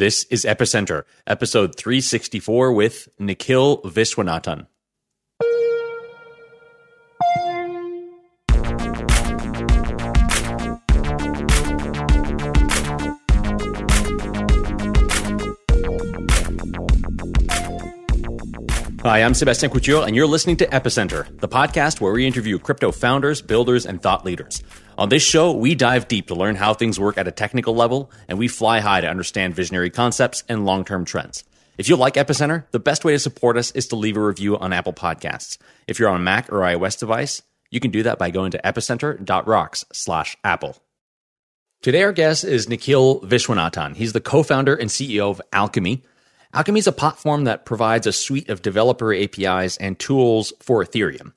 This is Epicenter, episode 364 with Nikhil Viswanathan. Hi, I'm Sebastien Couture, and you're listening to Epicenter, the podcast where we interview crypto founders, builders, and thought leaders. On this show, we dive deep to learn how things work at a technical level, and we fly high to understand visionary concepts and long term trends. If you like Epicenter, the best way to support us is to leave a review on Apple Podcasts. If you're on a Mac or iOS device, you can do that by going to epicenter.rocks slash Apple. Today, our guest is Nikhil Viswanathan. He's the co founder and CEO of Alchemy. Alchemy is a platform that provides a suite of developer APIs and tools for Ethereum.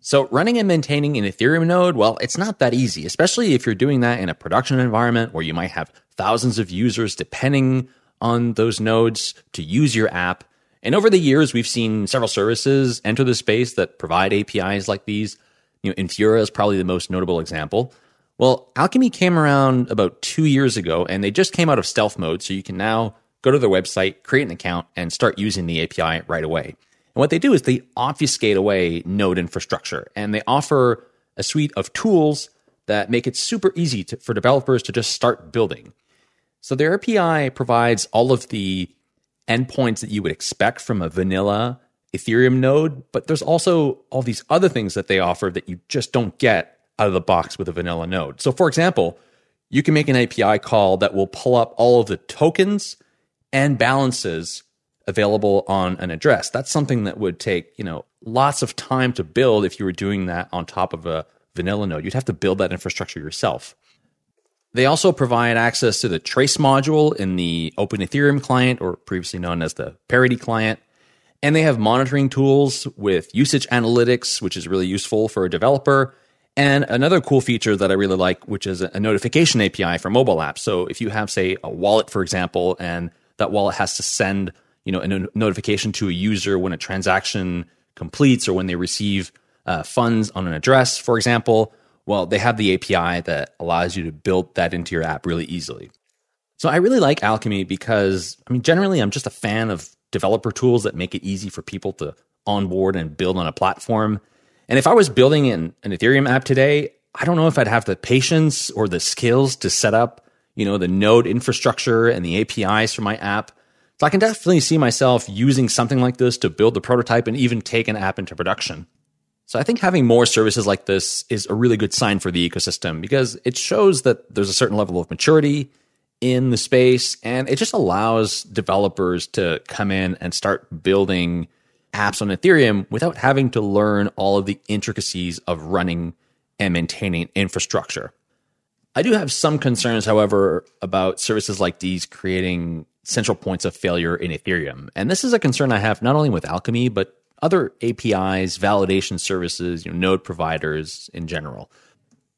So running and maintaining an Ethereum node, well, it's not that easy, especially if you're doing that in a production environment where you might have thousands of users depending on those nodes to use your app. And over the years, we've seen several services enter the space that provide APIs like these. You know, Infura is probably the most notable example. Well, Alchemy came around about two years ago, and they just came out of stealth mode, so you can now go to their website, create an account, and start using the API right away. And what they do is they obfuscate away node infrastructure and they offer a suite of tools that make it super easy to, for developers to just start building. So their API provides all of the endpoints that you would expect from a vanilla Ethereum node, but there's also all these other things that they offer that you just don't get out of the box with a vanilla node. So for example, you can make an API call that will pull up all of the tokens and balances available on an address. That's something that would take, you know, lots of time to build if you were doing that on top of a vanilla node. You'd have to build that infrastructure yourself. They also provide access to the trace module in the Open Ethereum client, or previously known as the Parity client. And they have monitoring tools with usage analytics, which is really useful for a developer. And another cool feature that I really like, which is a notification API for mobile apps. So if you have, say, a wallet, for example, and that wallet has to send you know, a notification to a user when a transaction completes or when they receive uh, funds on an address, for example, well, they have the API that allows you to build that into your app really easily. So I really like Alchemy because, I mean, generally, I'm just a fan of developer tools that make it easy for people to onboard and build on a platform. And if I was building an, an Ethereum app today, I don't know if I'd have the patience or the skills to set up, you know, the node infrastructure and the APIs for my app. So I can definitely see myself using something like this to build the prototype and even take an app into production. So I think having more services like this is a really good sign for the ecosystem because it shows that there's a certain level of maturity in the space and it just allows developers to come in and start building apps on Ethereum without having to learn all of the intricacies of running and maintaining infrastructure. I do have some concerns, however, about services like these creating central points of failure in Ethereum. And this is a concern I have not only with Alchemy, but other APIs, validation services, you know, node providers in general.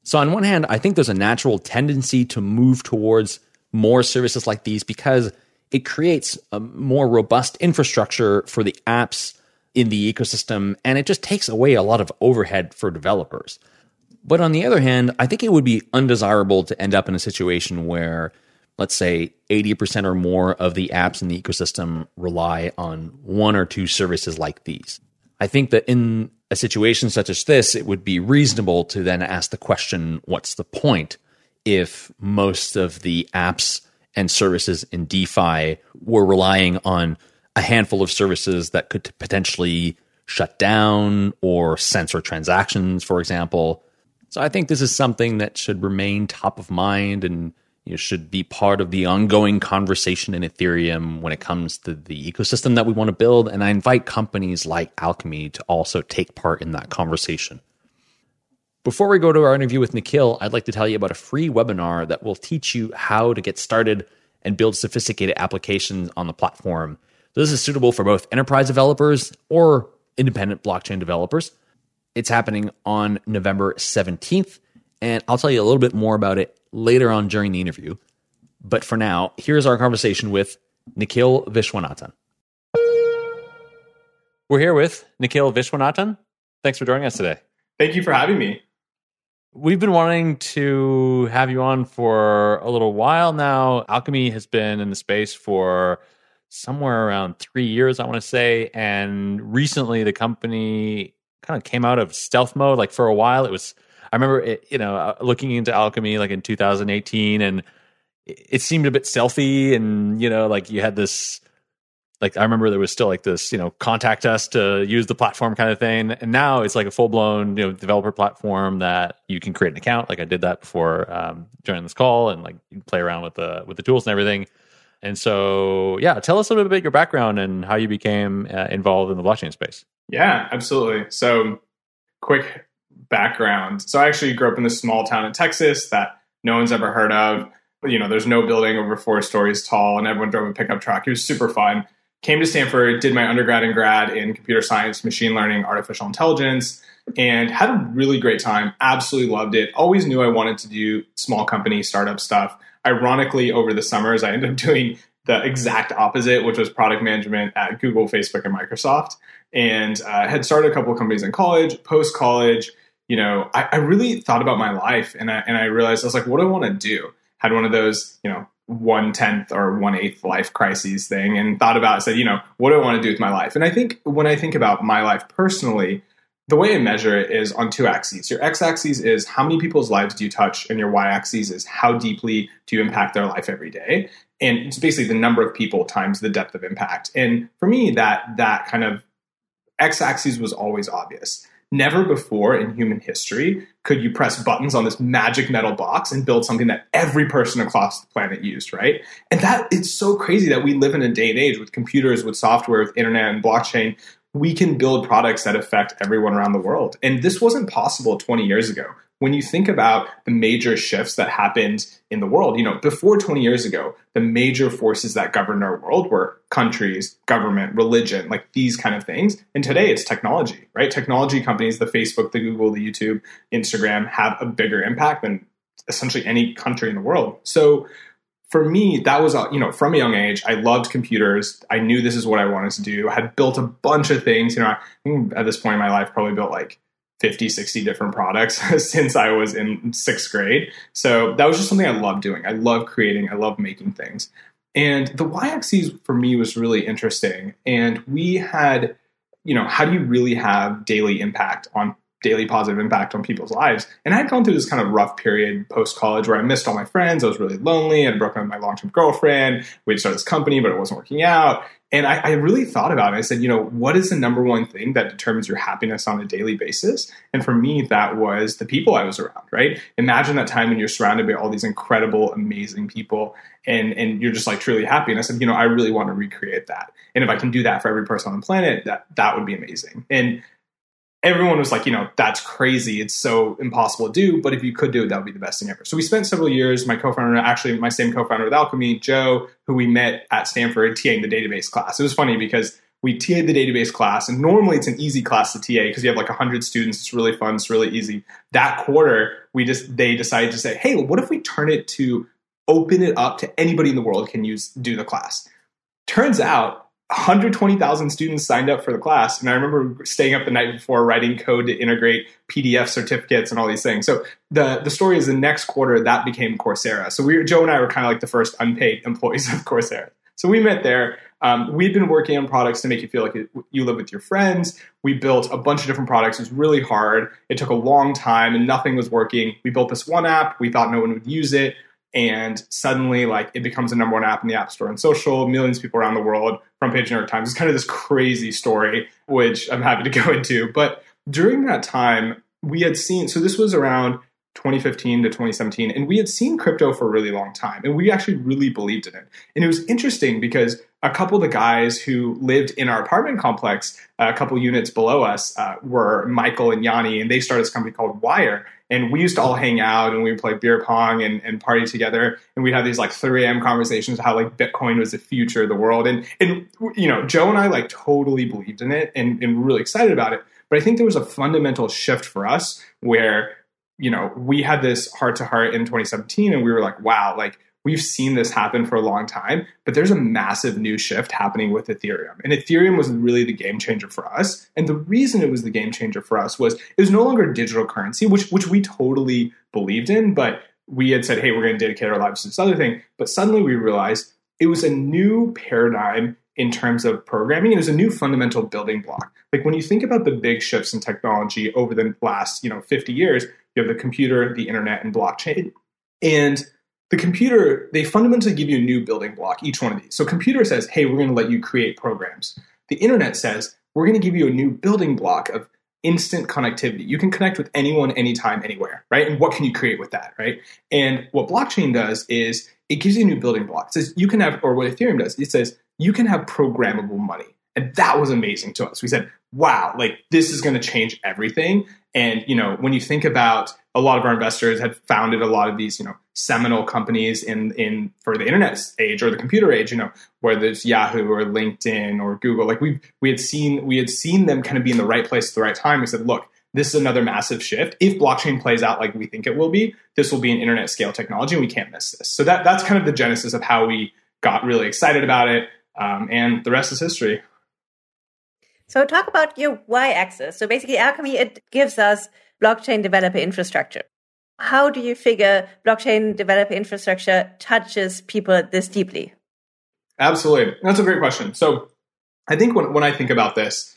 So, on one hand, I think there's a natural tendency to move towards more services like these because it creates a more robust infrastructure for the apps in the ecosystem and it just takes away a lot of overhead for developers. But on the other hand, I think it would be undesirable to end up in a situation where let's say 80% or more of the apps in the ecosystem rely on one or two services like these. I think that in a situation such as this, it would be reasonable to then ask the question what's the point if most of the apps and services in DeFi were relying on a handful of services that could potentially shut down or censor transactions, for example. So I think this is something that should remain top of mind and you know, should be part of the ongoing conversation in Ethereum when it comes to the ecosystem that we want to build. And I invite companies like Alchemy to also take part in that conversation. Before we go to our interview with Nikhil, I'd like to tell you about a free webinar that will teach you how to get started and build sophisticated applications on the platform. This is suitable for both enterprise developers or independent blockchain developers. It's happening on November 17th, and I'll tell you a little bit more about it later on during the interview. But for now, here's our conversation with Nikhil Viswanathan. We're here with Nikhil Viswanathan. Thanks for joining us today. Thank you for having me. We've been wanting to have you on for a little while now. Alchemy has been in the space for somewhere around three years, I want to say. And recently, the company kind of came out of stealth mode. Like for a while, it was. I remember, it, you know, uh, looking into Alchemy like in 2018, and it seemed a bit stealthy, and you know, like you had this like I remember there was still like this, you know, contact us to use the platform kind of thing. And now it's like a full blown, you know, developer platform that you can create an account. Like I did that before um, joining this call and like play around with the with the tools and everything. And so, yeah, tell us a little bit about your background and how you became uh, involved in the blockchain space. Yeah, absolutely. So, quick background. So, I actually grew up in this small town in Texas that no one's ever heard of. You know, there's no building over four stories tall, and everyone drove a pickup truck. It was super fun came to Stanford, did my undergrad and grad in computer science, machine learning, artificial intelligence, and had a really great time. Absolutely loved it. Always knew I wanted to do small company startup stuff. Ironically, over the summers, I ended up doing the exact opposite, which was product management at Google, Facebook, and Microsoft. And uh, had started a couple of companies in college, post college. You know, I, I really thought about my life, and I and I realized I was like, what do I want to do? Had one of those, you know, one tenth or one eighth life crises thing and thought about said, you know, what do I want to do with my life? And I think when I think about my life personally, the way I measure it is on two axes. Your x axis is how many people's lives do you touch, and your y axis is how deeply do you impact their life every day. And it's basically the number of people times the depth of impact. And for me, that that kind of x axis was always obvious. Never before in human history could you press buttons on this magic metal box and build something that every person across the planet used, right? And that it's so crazy that we live in a day and age with computers, with software, with internet and blockchain. We can build products that affect everyone around the world. And this wasn't possible 20 years ago when you think about the major shifts that happened in the world, you know, before 20 years ago, the major forces that governed our world were countries, government, religion, like these kind of things. And today it's technology, right? Technology companies, the Facebook, the Google, the YouTube, Instagram have a bigger impact than essentially any country in the world. So for me, that was, you know, from a young age, I loved computers. I knew this is what I wanted to do. I had built a bunch of things, you know, at this point in my life, probably built like 50, 60 different products since I was in sixth grade. So that was just something I loved doing. I love creating, I love making things. And the y axis for me was really interesting. And we had, you know, how do you really have daily impact on daily positive impact on people's lives. And I had gone through this kind of rough period post college where I missed all my friends. I was really lonely. I'd broken up with my long term girlfriend. We'd started this company, but it wasn't working out. And I, I, really thought about it. I said, you know, what is the number one thing that determines your happiness on a daily basis? And for me, that was the people I was around, right? Imagine that time when you're surrounded by all these incredible, amazing people and, and you're just like truly happy. And I said, you know, I really want to recreate that. And if I can do that for every person on the planet, that, that would be amazing. And everyone was like, you know, that's crazy. It's so impossible to do. But if you could do it, that would be the best thing ever. So we spent several years, my co founder, actually, my same co founder with Alchemy, Joe, who we met at Stanford, TAing the database class. It was funny because we TA'd the database class, and normally it's an easy class to TA because you have like 100 students. It's really fun. It's really easy. That quarter, we just, they decided to say, hey, what if we turn it to open it up to anybody in the world can use, do the class? Turns out 120,000 students signed up for the class. And I remember staying up the night before writing code to integrate PDF certificates and all these things. So the, the story is the next quarter that became Coursera. So we Joe and I were kind of like the first unpaid employees of Coursera. So we met there. Um, we've been working on products to make you feel like you live with your friends. We built a bunch of different products. It was really hard. It took a long time and nothing was working. We built this one app. We thought no one would use it and suddenly like it becomes the number one app in the app store and social millions of people around the world front page new york times. It's kind of this crazy story which i'm happy to go into. But during that time we had seen so this was around 2015 to 2017 and we had seen crypto for a really long time and we actually really believed in it. And it was interesting because a couple of the guys who lived in our apartment complex a couple units below us uh, were michael and yanni and they started this company called Wyre. And we used to all hang out and we would play beer pong and, and party together and we'd have these like 3 a.m conversations how like bitcoin was the future of the world. And and you know joe and i like totally believed in it and, and really excited about it. But i think there was a fundamental shift for us where you know we had this heart to heart in 2017 and we were like wow like we've seen this happen for a long time, but there's a massive new shift happening with Ethereum. And Ethereum was really the game changer for us. And the reason it was the game changer for us was it was no longer digital currency, which which we totally believed in, but we had said, hey, we're going to dedicate our lives to this other thing. But suddenly we realized it was a new paradigm in terms of programming. It was a new fundamental building block. Like when you think about the big shifts in technology over the last, you know, 50 years, you have the computer, the internet, and blockchain. And the computer, they fundamentally give you a new building block, each one of these. So computer says, hey, we're going to let you create programs. The internet says, we're going to give you a new building block of instant connectivity. You can connect with anyone, anytime, anywhere, right? And what can you create with that, right? And what blockchain does is it gives you a new building block. It says you can have, or what Ethereum does, it says you can have programmable money. And that was amazing to us. We said, wow, like this is going to change everything. And, you know, when you think about a lot of our investors had founded a lot of these, you know, seminal companies in, in for the internet age or the computer age, you know, whether it's Yahoo or LinkedIn or Google, like we we had seen we had seen them kind of be in the right place at the right time. We said, look, this is another massive shift. If blockchain plays out like we think it will be, this will be an internet scale technology, and we can't miss this. So that that's kind of the genesis of how we got really excited about it, um, and the rest is history. So talk about your y-axis. So basically, Alchemy it gives us blockchain developer infrastructure. How do you figure blockchain developer infrastructure touches people this deeply? Absolutely, that's a great question. So I think when when I think about this,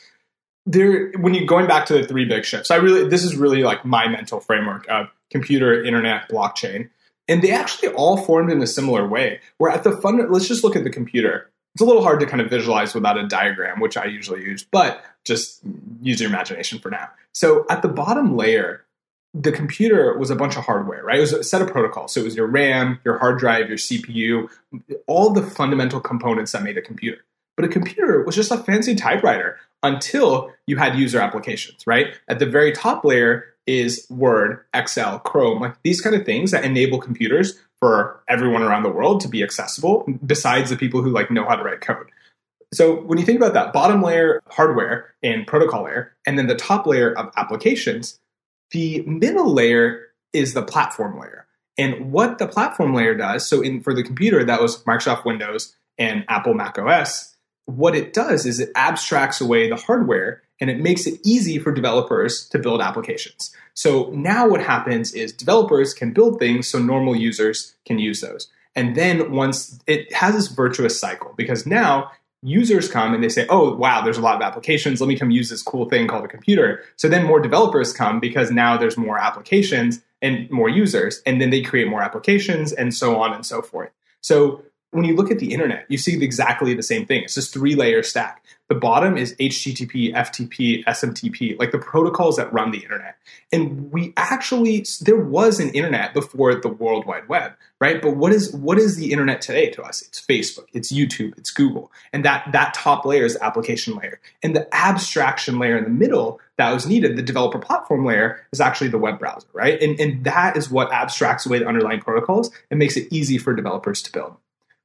there when you're going back to the three big shifts, I really this is really like my mental framework of computer, internet, blockchain. And they actually all formed in a similar way. Where at the fund, let's just look at the computer it's a little hard to kind of visualize without a diagram, which I usually use, but just use your imagination for now. So at the bottom layer, the computer was a bunch of hardware, right? It was a set of protocols. So it was your RAM, your hard drive, your CPU, all the fundamental components that made a computer. But a computer was just a fancy typewriter until you had user applications, right? At the very top layer is Word, Excel, Chrome, like these kind of things that enable computers for everyone around the world to be accessible besides the people who like know how to write code. So when you think about that bottom layer hardware and protocol layer and then the top layer of applications, the middle layer is the platform layer. And what the platform layer does, so in for the computer that was Microsoft Windows and Apple Mac OS, what it does is it abstracts away the hardware and it makes it easy for developers to build applications. So now what happens is developers can build things so normal users can use those. And then once it has this virtuous cycle because now users come and they say, oh, wow, there's a lot of applications. Let me come use this cool thing called a computer. So then more developers come because now there's more applications and more users. And then they create more applications and so on and so forth. So when you look at the internet, you see exactly the same thing. It's this three layer stack. The bottom is HTTP, FTP, SMTP, like the protocols that run the internet. And we actually there was an internet before the World Wide Web, right? But what is what is the internet today to us? It's Facebook, it's YouTube, it's Google. And that that top layer is the application layer. And the abstraction layer in the middle that was needed, the developer platform layer, is actually the web browser, right? And, and that is what abstracts away the underlying protocols and makes it easy for developers to build.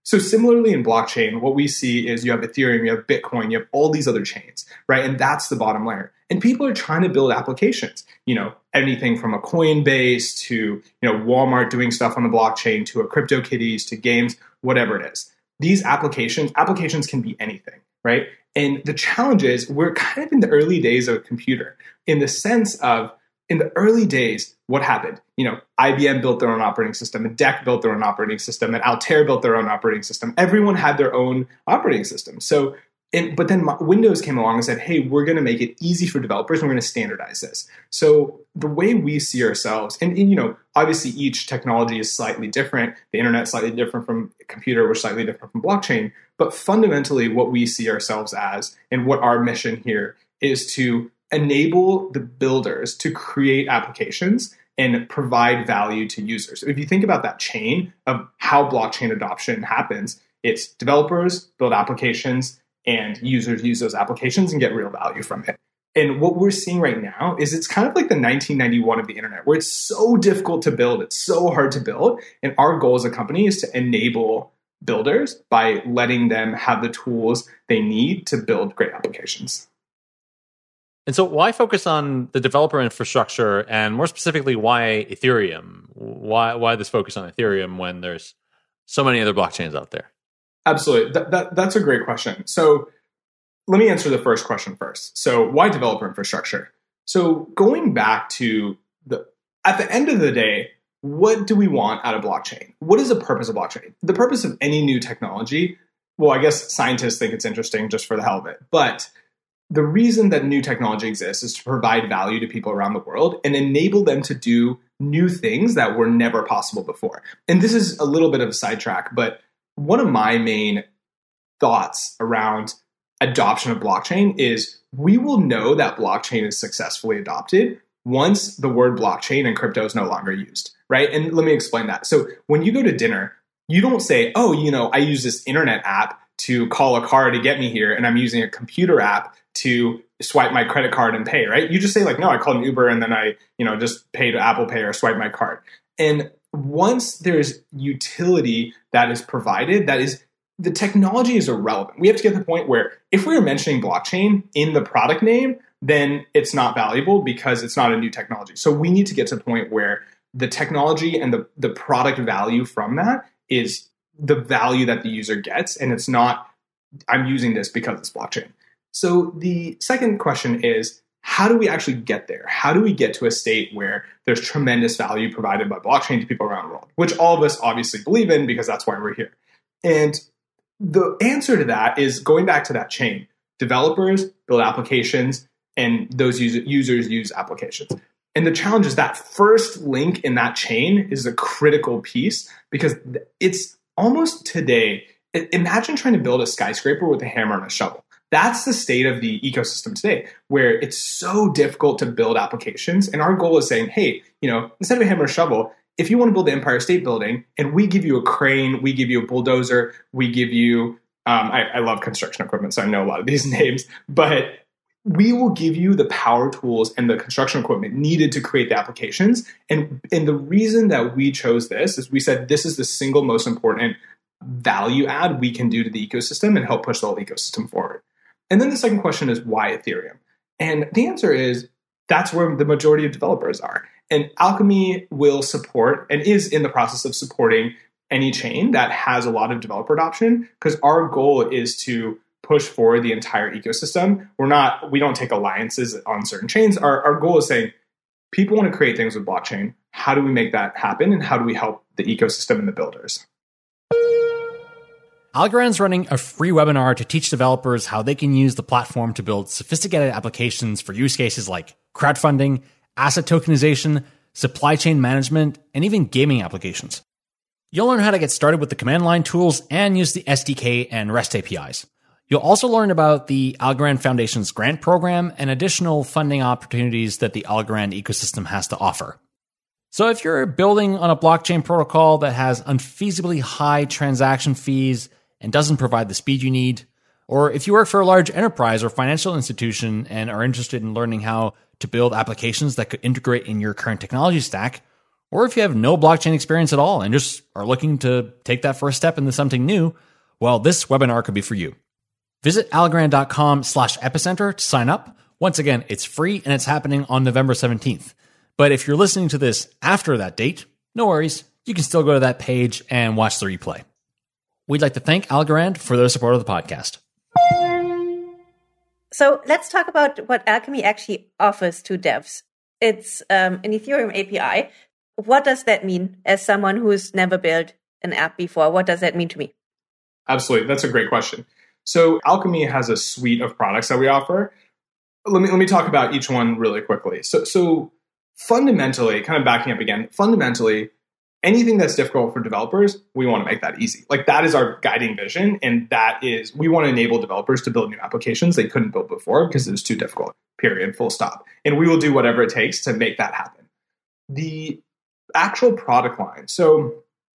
So similarly in blockchain, what we see is you have Ethereum, you have Bitcoin, you have all these other chains, right? And that's the bottom layer. And people are trying to build applications, you know, anything from a Coinbase to, you know, Walmart doing stuff on the blockchain to a CryptoKitties to games, whatever it is. These applications, applications can be anything, right? And the challenge is we're kind of in the early days of a computer in the sense of in the early days, what happened? You know, IBM built their own operating system, and DEC built their own operating system, and Altair built their own operating system. Everyone had their own operating system. So, and, but then Windows came along and said, "Hey, we're going to make it easy for developers, and we're going to standardize this." So the way we see ourselves, and, and you know, obviously each technology is slightly different. The internet slightly different from computer, We're slightly different from blockchain. But fundamentally, what we see ourselves as, and what our mission here is to enable the builders to create applications and provide value to users. If you think about that chain of how blockchain adoption happens, it's developers build applications and users use those applications and get real value from it. And what we're seeing right now is it's kind of like the 1991 of the internet, where it's so difficult to build, it's so hard to build. And our goal as a company is to enable builders by letting them have the tools they need to build great applications. And so, why focus on the developer infrastructure, and more specifically, why Ethereum? Why why this focus on Ethereum when there's so many other blockchains out there? Absolutely. That, that, that's a great question. So let me answer the first question first. So why developer infrastructure? So going back to the at the end of the day, what do we want out of blockchain? What is the purpose of blockchain? The purpose of any new technology, well, I guess scientists think it's interesting just for the hell of it. But the reason that new technology exists is to provide value to people around the world and enable them to do new things that were never possible before. And this is a little bit of a sidetrack, but one of my main thoughts around adoption of blockchain is we will know that blockchain is successfully adopted once the word blockchain and crypto is no longer used, right? And let me explain that. So when you go to dinner, you don't say, oh, you know, I use this internet app to call a car to get me here, and I'm using a computer app to swipe my credit card and pay, right? You just say, like, no, I called an Uber and then I, you know, just paid to Apple Pay or swipe my card. And once there's utility that is provided, that is the technology is irrelevant. We have to get to the point where if we are mentioning blockchain in the product name, then it's not valuable because it's not a new technology. So we need to get to the point where the technology and the, the product value from that is the value that the user gets, and it's not, I'm using this because it's blockchain. So the second question is, how do we actually get there? How do we get to a state where there's tremendous value provided by blockchain to people around the world, which all of us obviously believe in because that's why we're here. And the answer to that is going back to that chain. Developers build applications, and those user, users use applications. And the challenge is that first link in that chain is a critical piece because it's almost today. Imagine trying to build a skyscraper with a hammer and a shovel. That's the state of the ecosystem today, where it's so difficult to build applications. And our goal is saying, hey, you know, instead of a hammer and shovel, if you want to build the Empire State Building and we give you a crane, we give you a bulldozer, we give you, um, I, I love construction equipment, so I know a lot of these names, but we will give you the power tools and the construction equipment needed to create the applications. And, and the reason that we chose this is we said this is the single most important value add we can do to the ecosystem and help push the whole ecosystem forward. And then the second question is why Ethereum? And the answer is that's where the majority of developers are. And Alchemy will support and is in the process of supporting any chain that has a lot of developer adoption because our goal is to push forward the entire ecosystem. We're not, we don't take alliances on certain chains. Our, our goal is saying people want to create things with blockchain. How do we make that happen? And how do we help the ecosystem and the builders? Algorand's running a free webinar to teach developers how they can use the platform to build sophisticated applications for use cases like crowdfunding, asset tokenization, supply chain management, and even gaming applications. You'll learn how to get started with the command line tools and use the SDK and REST APIs. You'll also learn about the Algorand Foundation's grant program and additional funding opportunities that the Algorand ecosystem has to offer. So if you're building on a blockchain protocol that has unfeasibly high transaction fees and doesn't provide the speed you need, or if you work for a large enterprise or financial institution and are interested in learning how to build applications that could integrate in your current technology stack, or if you have no blockchain experience at all and just are looking to take that first step into something new, well, this webinar could be for you. Visit algorand.com slash epicenter to sign up. Once again, it's free and it's happening on November 17th. But if you're listening to this after that date, no worries. You can still go to that page and watch the replay. We'd like to thank Algorand for their support of the podcast. So let's talk about what Alchemy actually offers to devs. It's um, an Ethereum API. What does that mean as someone who's never built an app before? What does that mean to me? Absolutely. That's a great question. So Alchemy has a suite of products that we offer. Let me let me talk about each one really quickly. So so fundamentally, kind of backing up again, fundamentally, anything that's difficult for developers, we want to make that easy. Like that is our guiding vision. And that is, we want to enable developers to build new applications they couldn't build before because it was too difficult, period, full stop. And we will do whatever it takes to make that happen. The actual product line. So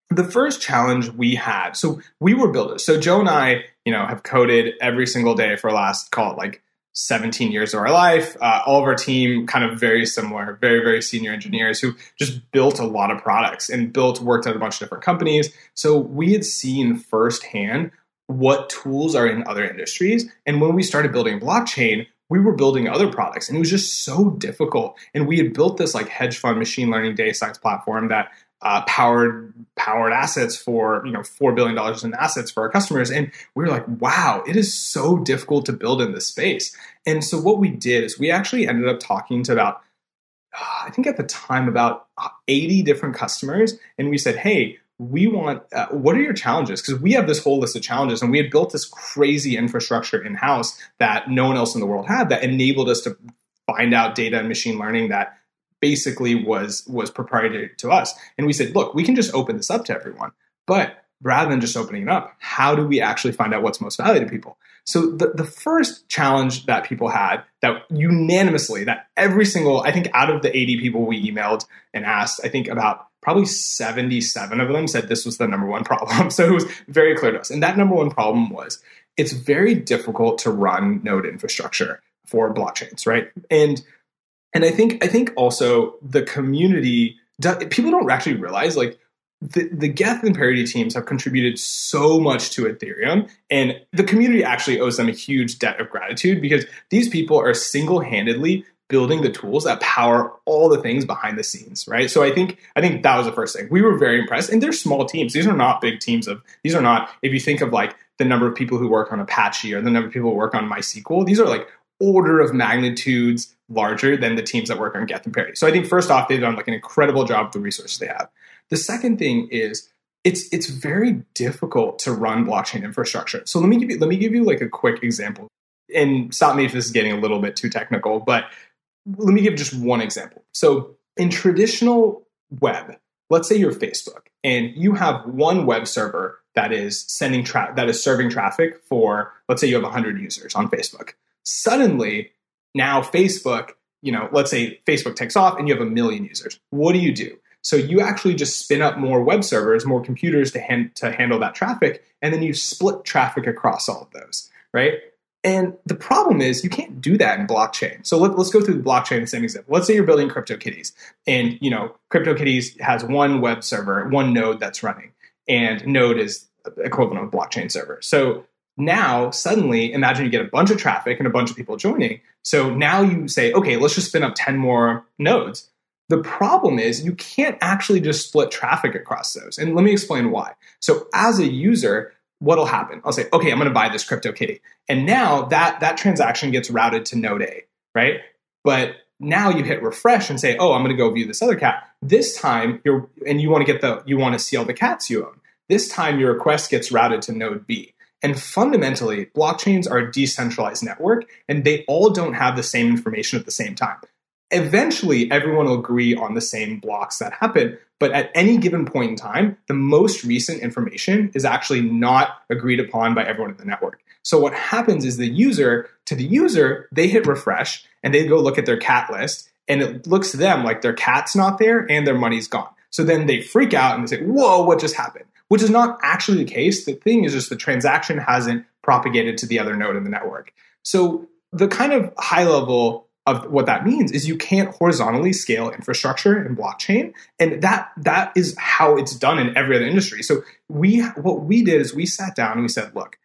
the first challenge we had, so we were builders. So Joe and I, you know, have coded every single day for last, call like 17 years of our life. Uh, all of our team kind of very similar, very, very senior engineers who just built a lot of products and built, worked at a bunch of different companies. So we had seen firsthand what tools are in other industries. And when we started building blockchain, we were building other products and it was just so difficult. And we had built this like hedge fund machine learning data science platform that uh, powered powered assets for you know four billion dollars in assets for our customers, and we were like, wow, it is so difficult to build in this space. And so what we did is we actually ended up talking to about I think at the time about 80 different customers, and we said, hey, we want uh, what are your challenges? Because we have this whole list of challenges and we had built this crazy infrastructure in house that no one else in the world had that enabled us to find out data and machine learning that basically was was proprietary to us and we said look we can just open this up to everyone but rather than just opening it up how do we actually find out what's most valuable to people so the, the first challenge that people had that unanimously that every single i think out of the 80 people we emailed and asked i think about probably 77 of them said this was the number one problem. So it was very clear to us. And that number one problem was it's very difficult to run node infrastructure for blockchains, right? And and I think I think also the community people don't actually realize like the, the Geth and Parity teams have contributed so much to Ethereum, and the community actually owes them a huge debt of gratitude because these people are single handedly building the tools that power all the things behind the scenes, right? So I think I think that was the first thing. We were very impressed, and they're small teams. These are not big teams of. These are not. If you think of like the number of people who work on Apache or the number of people who work on MySQL, these are like order of magnitudes larger than the teams that work on Geth and Parity. So I think first off, they've done like an incredible job with the resources they have. The second thing is it's it's very difficult to run blockchain infrastructure. So let me give you let me give you like a quick example. And stop me if this is getting a little bit too technical, but let me give just one example. So, in traditional web, let's say you're Facebook and you have one web server that is sending tra- that is serving traffic for let's say you have 100 users on Facebook. Suddenly, now Facebook, you know, let's say Facebook takes off and you have a million users. What do you do? So you actually just spin up more web servers, more computers to, hand, to handle that traffic, and then you split traffic across all of those, right? And the problem is you can't do that in blockchain. So let, us go through the blockchain the same example. Let's say you're building CryptoKitties and you know CryptoKitties has one web server, one node that's running, and node is equivalent of blockchain server. So now suddenly imagine you get a bunch of traffic and a bunch of people joining. So now you say, okay, let's just spin up 10 more nodes. The problem is you can't actually just split traffic across those. And let me explain why. So as a user, what'll happen? I'll say, okay, I'm going to buy this crypto kitty. And now that that transaction gets routed to node A, right? But now you hit refresh and say, oh, I'm going to go view this other cat. This time you're, and you want to get the, you want to see all the cats you own. This time your request gets routed to node B. And fundamentally, blockchains are a decentralized network and they all don't have the same information at the same time. Eventually, everyone will agree on the same blocks that happen, but at any given point in time, the most recent information is actually not agreed upon by everyone in the network. So what happens is the user, to the user, they hit refresh and they go look at their cat list and it looks to them like their cat's not there and their money's gone. So then they freak out and they say, whoa, what just happened? Which is not actually the case. The thing is just the transaction hasn't propagated to the other node in the network. So the kind of high level of what that means is you can't horizontally scale infrastructure in blockchain and that that is how it's done in every other industry so we what we did is we sat down and we said look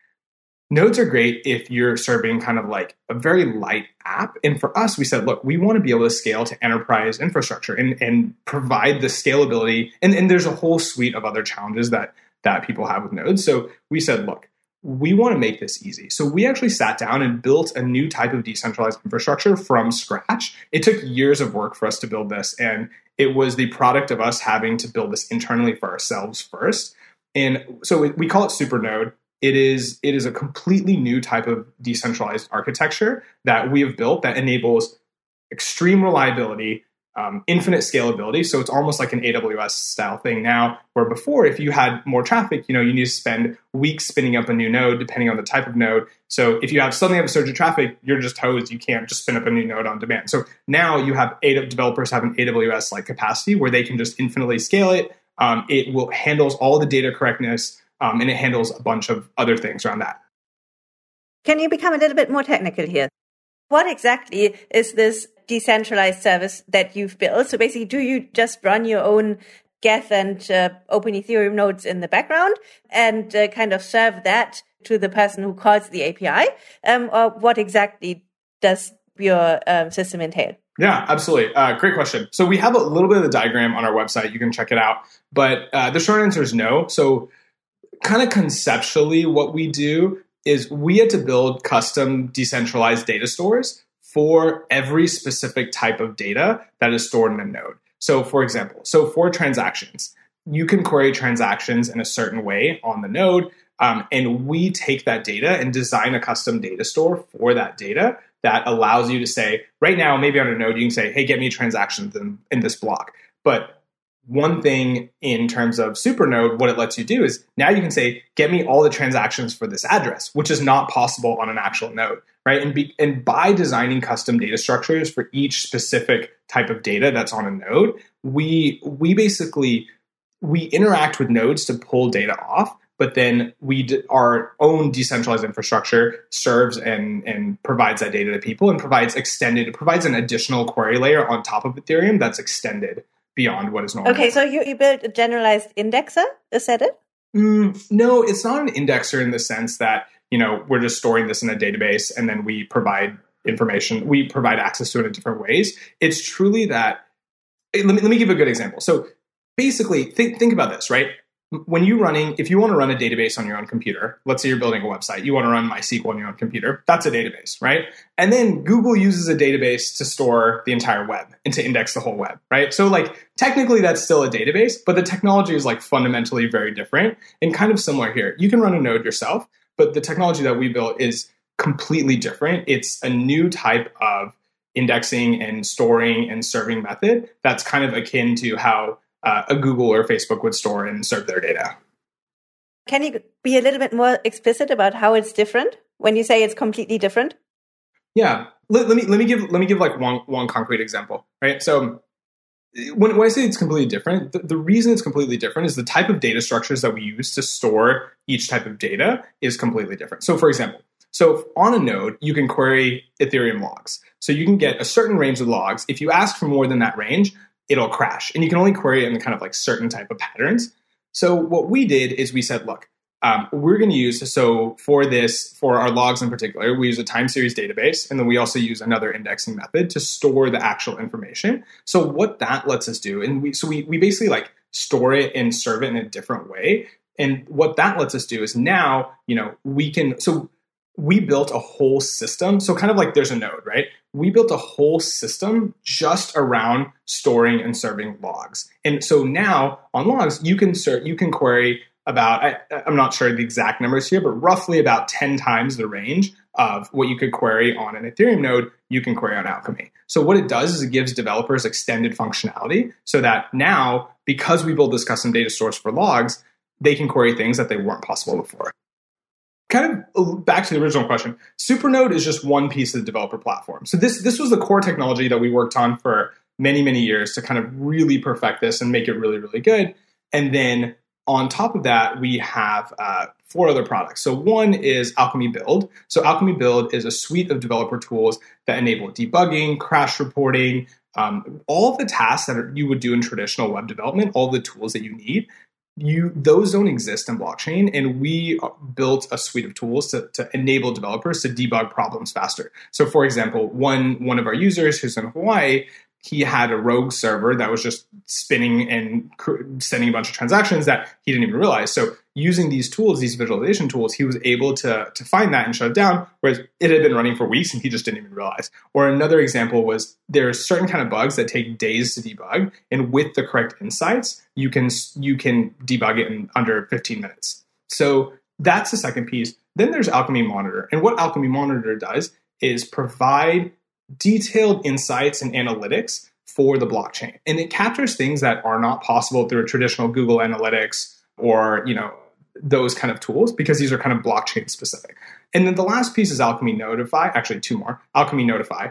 nodes are great if you're serving kind of like a very light app and for us we said look we want to be able to scale to enterprise infrastructure and and provide the scalability and, and there's a whole suite of other challenges that that people have with nodes so we said look we want to make this easy. So we actually sat down and built a new type of decentralized infrastructure from scratch. It took years of work for us to build this, and it was the product of us having to build this internally for ourselves first. And so we call it Supernode. It is it is a completely new type of decentralized architecture that we have built that enables extreme reliability, um, infinite scalability. So it's almost like an AWS style thing now, where before, if you had more traffic, you know, you need to spend weeks spinning up a new node, depending on the type of node. So if you have suddenly have a surge of traffic, you're just hosed. You can't just spin up a new node on demand. So now you have eight developers have an AWS like capacity where they can just infinitely scale it. Um, it will handles all the data correctness, um, and it handles a bunch of other things around that. Can you become a little bit more technical here? What exactly is this decentralized service that you've built. So basically, do you just run your own Geth and uh, Open Ethereum nodes in the background and uh, kind of serve that to the person who calls the API? Um, or what exactly does your um, system entail? Yeah, absolutely. Uh, great question. So we have a little bit of the diagram on our website. You can check it out. But uh, the short answer is no. So, kind of conceptually, what we do is we had to build custom decentralized data stores for every specific type of data that is stored in a node. So, for example, so for transactions, you can query transactions in a certain way on the node. Um, and we take that data and design a custom data store for that data that allows you to say, right now, maybe on a node, you can say, hey, get me transactions in, in this block. But one thing in terms of Supernode, what it lets you do is now you can say, get me all the transactions for this address, which is not possible on an actual node, right? And, be, and by designing custom data structures for each specific type of data that's on a node, we we basically we interact with nodes to pull data off, but then we d- our own decentralized infrastructure serves and and provides that data to people and provides extended provides an additional query layer on top of ethereum that's extended beyond what is normal. Okay so you, you built a generalized indexer is that it? Mm, no it's not an indexer in the sense that you know we're just storing this in a database and then we provide information we provide access to it in different ways. It's truly that let me, let me give a good example. So basically think, think about this right when you running, if you want to run a database on your own computer, let's say you're building a website, you want to run MySQL on your own computer, that's a database, right? And then Google uses a database to store the entire web and to index the whole web, right? So like technically that's still a database, but the technology is like fundamentally very different and kind of similar here. You can run a node yourself, but the technology that we built is completely different. It's a new type of indexing and storing and serving method that's kind of akin to how uh, a Google or Facebook would store and serve their data. Can you be a little bit more explicit about how it's different when you say it's completely different? Yeah, let, let me let me give let me give like one one concrete example, right? So when, when I say it's completely different, the, the, reason it's completely different is the type of data structures that we use to store each type of data is completely different. So, for example, so on a node, you can query Ethereum logs. So you can get a certain range of logs. If you ask for more than that range, it'll crash. And you can only query it in the kind of like certain type of patterns. So what we did is we said, look, um, we're going to use so for this for our logs in particular, we use a time series database, and then we also use another indexing method to store the actual information. So what that lets us do, and we so we we basically like store it and serve it in a different way. And what that lets us do is now, you know, we can so we built a whole system. So kind of like there's a node, right? We built a whole system just around storing and serving logs. And so now on logs, you can ser- you can query about I, am not sure the exact numbers here, but roughly about 10 times the range of what you could query on an Ethereum node, you can query on Alchemy. So what it does is it gives developers extended functionality so that now, because we build this custom data source for logs, they can query things that they weren't possible before kind of uh, back to the original question supernode is just one piece of the developer platform. So this this was the core technology that we worked on for many many years to kind of really perfect this and make it really really good. And then on top of that we have uh, four other products. So one is alchemy build. So alchemy build is a suite of developer tools that enable debugging crash reporting um, all of the tasks that are, you would do in traditional web development all the tools that you need you those don't exist in blockchain and we uh, built a suite of tools to, to enable developers to debug problems faster so for example one one of our users who's in hawaii he had a rogue server that was just spinning and sending a bunch of transactions that he didn't even realize. So using these tools, these visualization tools, he was able to, to find that and shut it down, whereas it had been running for weeks and he just didn't even realize. Or another example was there are certain kind of bugs that take days to debug, and with the correct insights, you can you can debug it in under 15 minutes. So that's the second piece. Then there's Alchemy Monitor. And what Alchemy Monitor does is provide detailed insights and analytics for the blockchain. And it captures things that are not possible through a traditional Google Analytics or, you know, those kind of tools because these are kind of blockchain specific. And then the last piece is Alchemy Notify, actually two more, Alchemy Notify.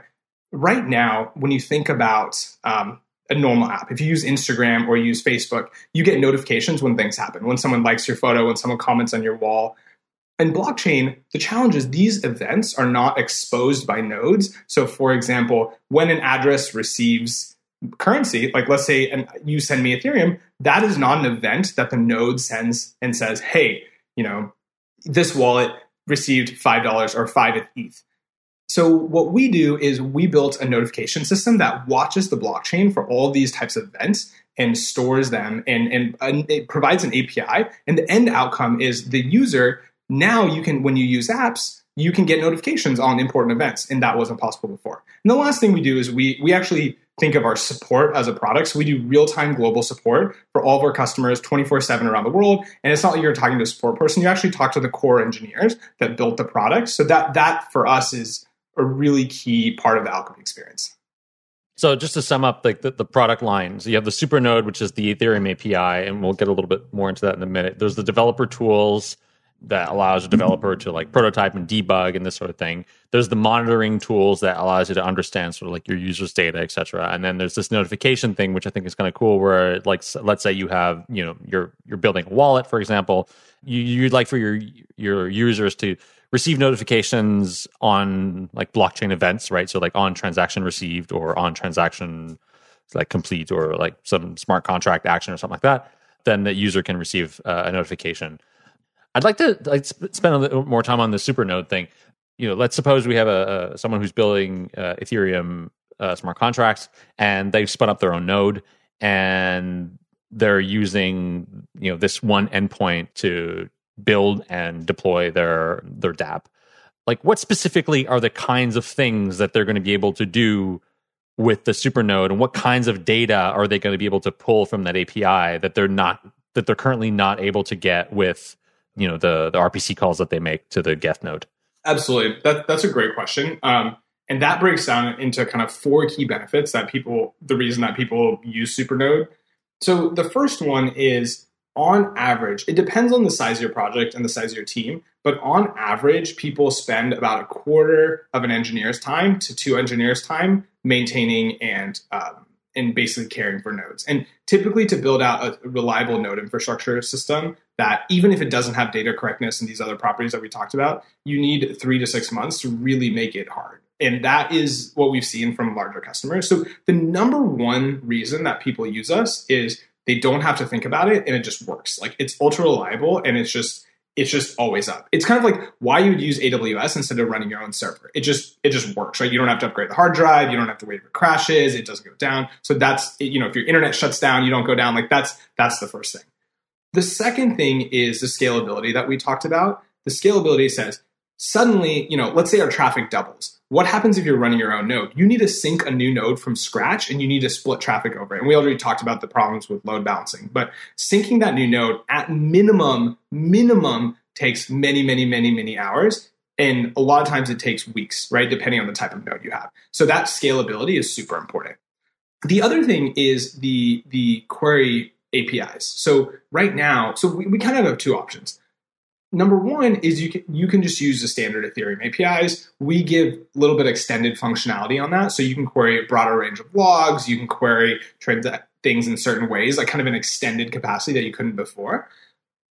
Right now, when you think about um, a normal app, if you use Instagram or you use Facebook, you get notifications when things happen, when someone likes your photo, when someone comments on your wall, in blockchain, the challenge is these events are not exposed by nodes. So, for example, when an address receives currency, like let's say and you send me Ethereum, that is not an event that the node sends and says, hey, you know, this wallet received $5 or 5 ETH. So what we do is we built a notification system that watches the blockchain for all these types of events and stores them and, and, and it provides an API. And the end outcome is the user now you can when you use apps you can get notifications on important events and that wasn't possible before and the last thing we do is we we actually think of our support as a product. So we do real-time global support for all of our customers 24-7 around the world. And it's not like you're talking to a support person. You actually talk to the core engineers that built the product. So that that for us is a really key part of the alchemy experience. So just to sum up like the, the, product lines, you have the Supernode, which is the Ethereum API, and we'll get a little bit more into that in a minute. There's the developer tools, that allows a developer to like prototype and debug and this sort of thing. There's the monitoring tools that allows you to understand sort of like your users' data, et cetera. And then there's this notification thing, which I think is kind of cool, where like let's say you have you know you're you're building a wallet, for example, you, you'd like for your your users to receive notifications on like blockchain events, right? So like on transaction received or on transaction like complete or like some smart contract action or something like that. Then the user can receive uh, a notification. I'd like to like spend a little more time on the Supernode thing. You know, let's suppose we have a, a someone who's building uh, Ethereum uh, smart contracts, and they've spun up their own node, and they're using you know this one endpoint to build and deploy their their dApp. Like, what specifically are the kinds of things that they're going to be able to do with the Supernode, and what kinds of data are they going to be able to pull from that API that they're not that they're currently not able to get with you know the the RPC calls that they make to the Geth node? Absolutely, that, that's a great question, um, and that breaks down into kind of four key benefits that people the reason that people use Supernode. So the first one is on average, it depends on the size of your project and the size of your team, but on average, people spend about a quarter of an engineer's time to two engineers' time maintaining and um, and basically caring for nodes. And typically, to build out a reliable node infrastructure system that, even if it doesn't have data correctness and these other properties that we talked about, you need three to six months to really make it hard. And that is what we've seen from larger customers. So, the number one reason that people use us is they don't have to think about it and it just works. Like it's ultra reliable and it's just it's just always up. It's kind of like why you would use AWS instead of running your own server. It just it just works, right? You don't have to upgrade the hard drive. You don't have to wait if it crashes. It doesn't go down. So that's you know if your internet shuts down, you don't go down. Like that's that's the first thing. The second thing is the scalability that we talked about. The scalability says suddenly, you know, let's say our traffic doubles. What happens if you're running your own node? You need to sync a new node from scratch and you need to split traffic over it. And we already talked about the problems with load balancing, but syncing that new node at minimum, minimum takes many, many, many, many hours. And a lot of times it takes weeks, right? Depending on the type of node you have. So that scalability is super important. The other thing is the, the query APIs. So right now, so we, we kind of have two options number one is you can you can just use the standard Ethereum APIs. We give a little bit extended functionality on that, so you can query a broader range of logs. You can query things in certain ways, like kind of an extended capacity that you couldn't before.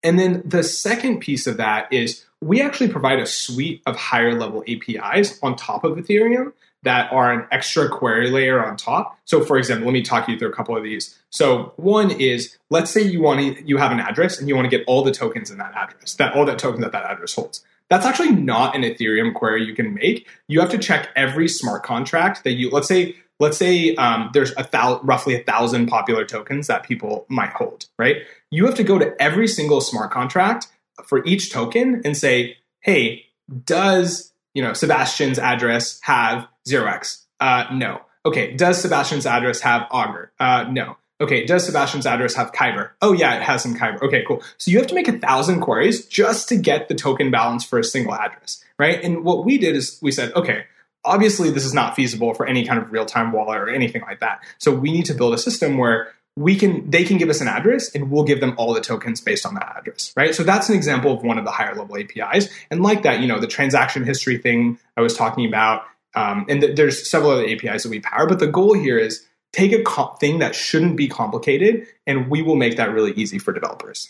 And then the second piece of that is we actually provide a suite of higher level APIs on top of Ethereum that are an extra query layer on top. So for example, let me talk you through a couple of these. So one is let's say you want to you have an address and you want to get all the tokens in that address, that all that tokens that that address holds. That's actually not an Ethereum query you can make. You have to check every smart contract that you let's say let's say um, there's a thousand, roughly a thousand popular tokens that people might hold, right? You have to go to every single smart contract for each token and say, hey, does you know Sebastien's address have 0x? Uh, no. Okay, does Sebastien's address have Augur? Uh, no. Okay, does Sebastien's address have Kyber? Oh yeah, it has some Kyber. Okay, cool. So you have to make a thousand queries just to get the token balance for a single address, right? And what we did is we said, okay, obviously this is not feasible for any kind of real-time wallet or anything like that. So we need to build a system where we can they can give us an address and we'll give them all the tokens based on that address right so that's an example of one of the higher level apis and like that you know the transaction history thing i was talking about um, and th- there's several other apis that we power but the goal here is take a co- thing that shouldn't be complicated and we will make that really easy for developers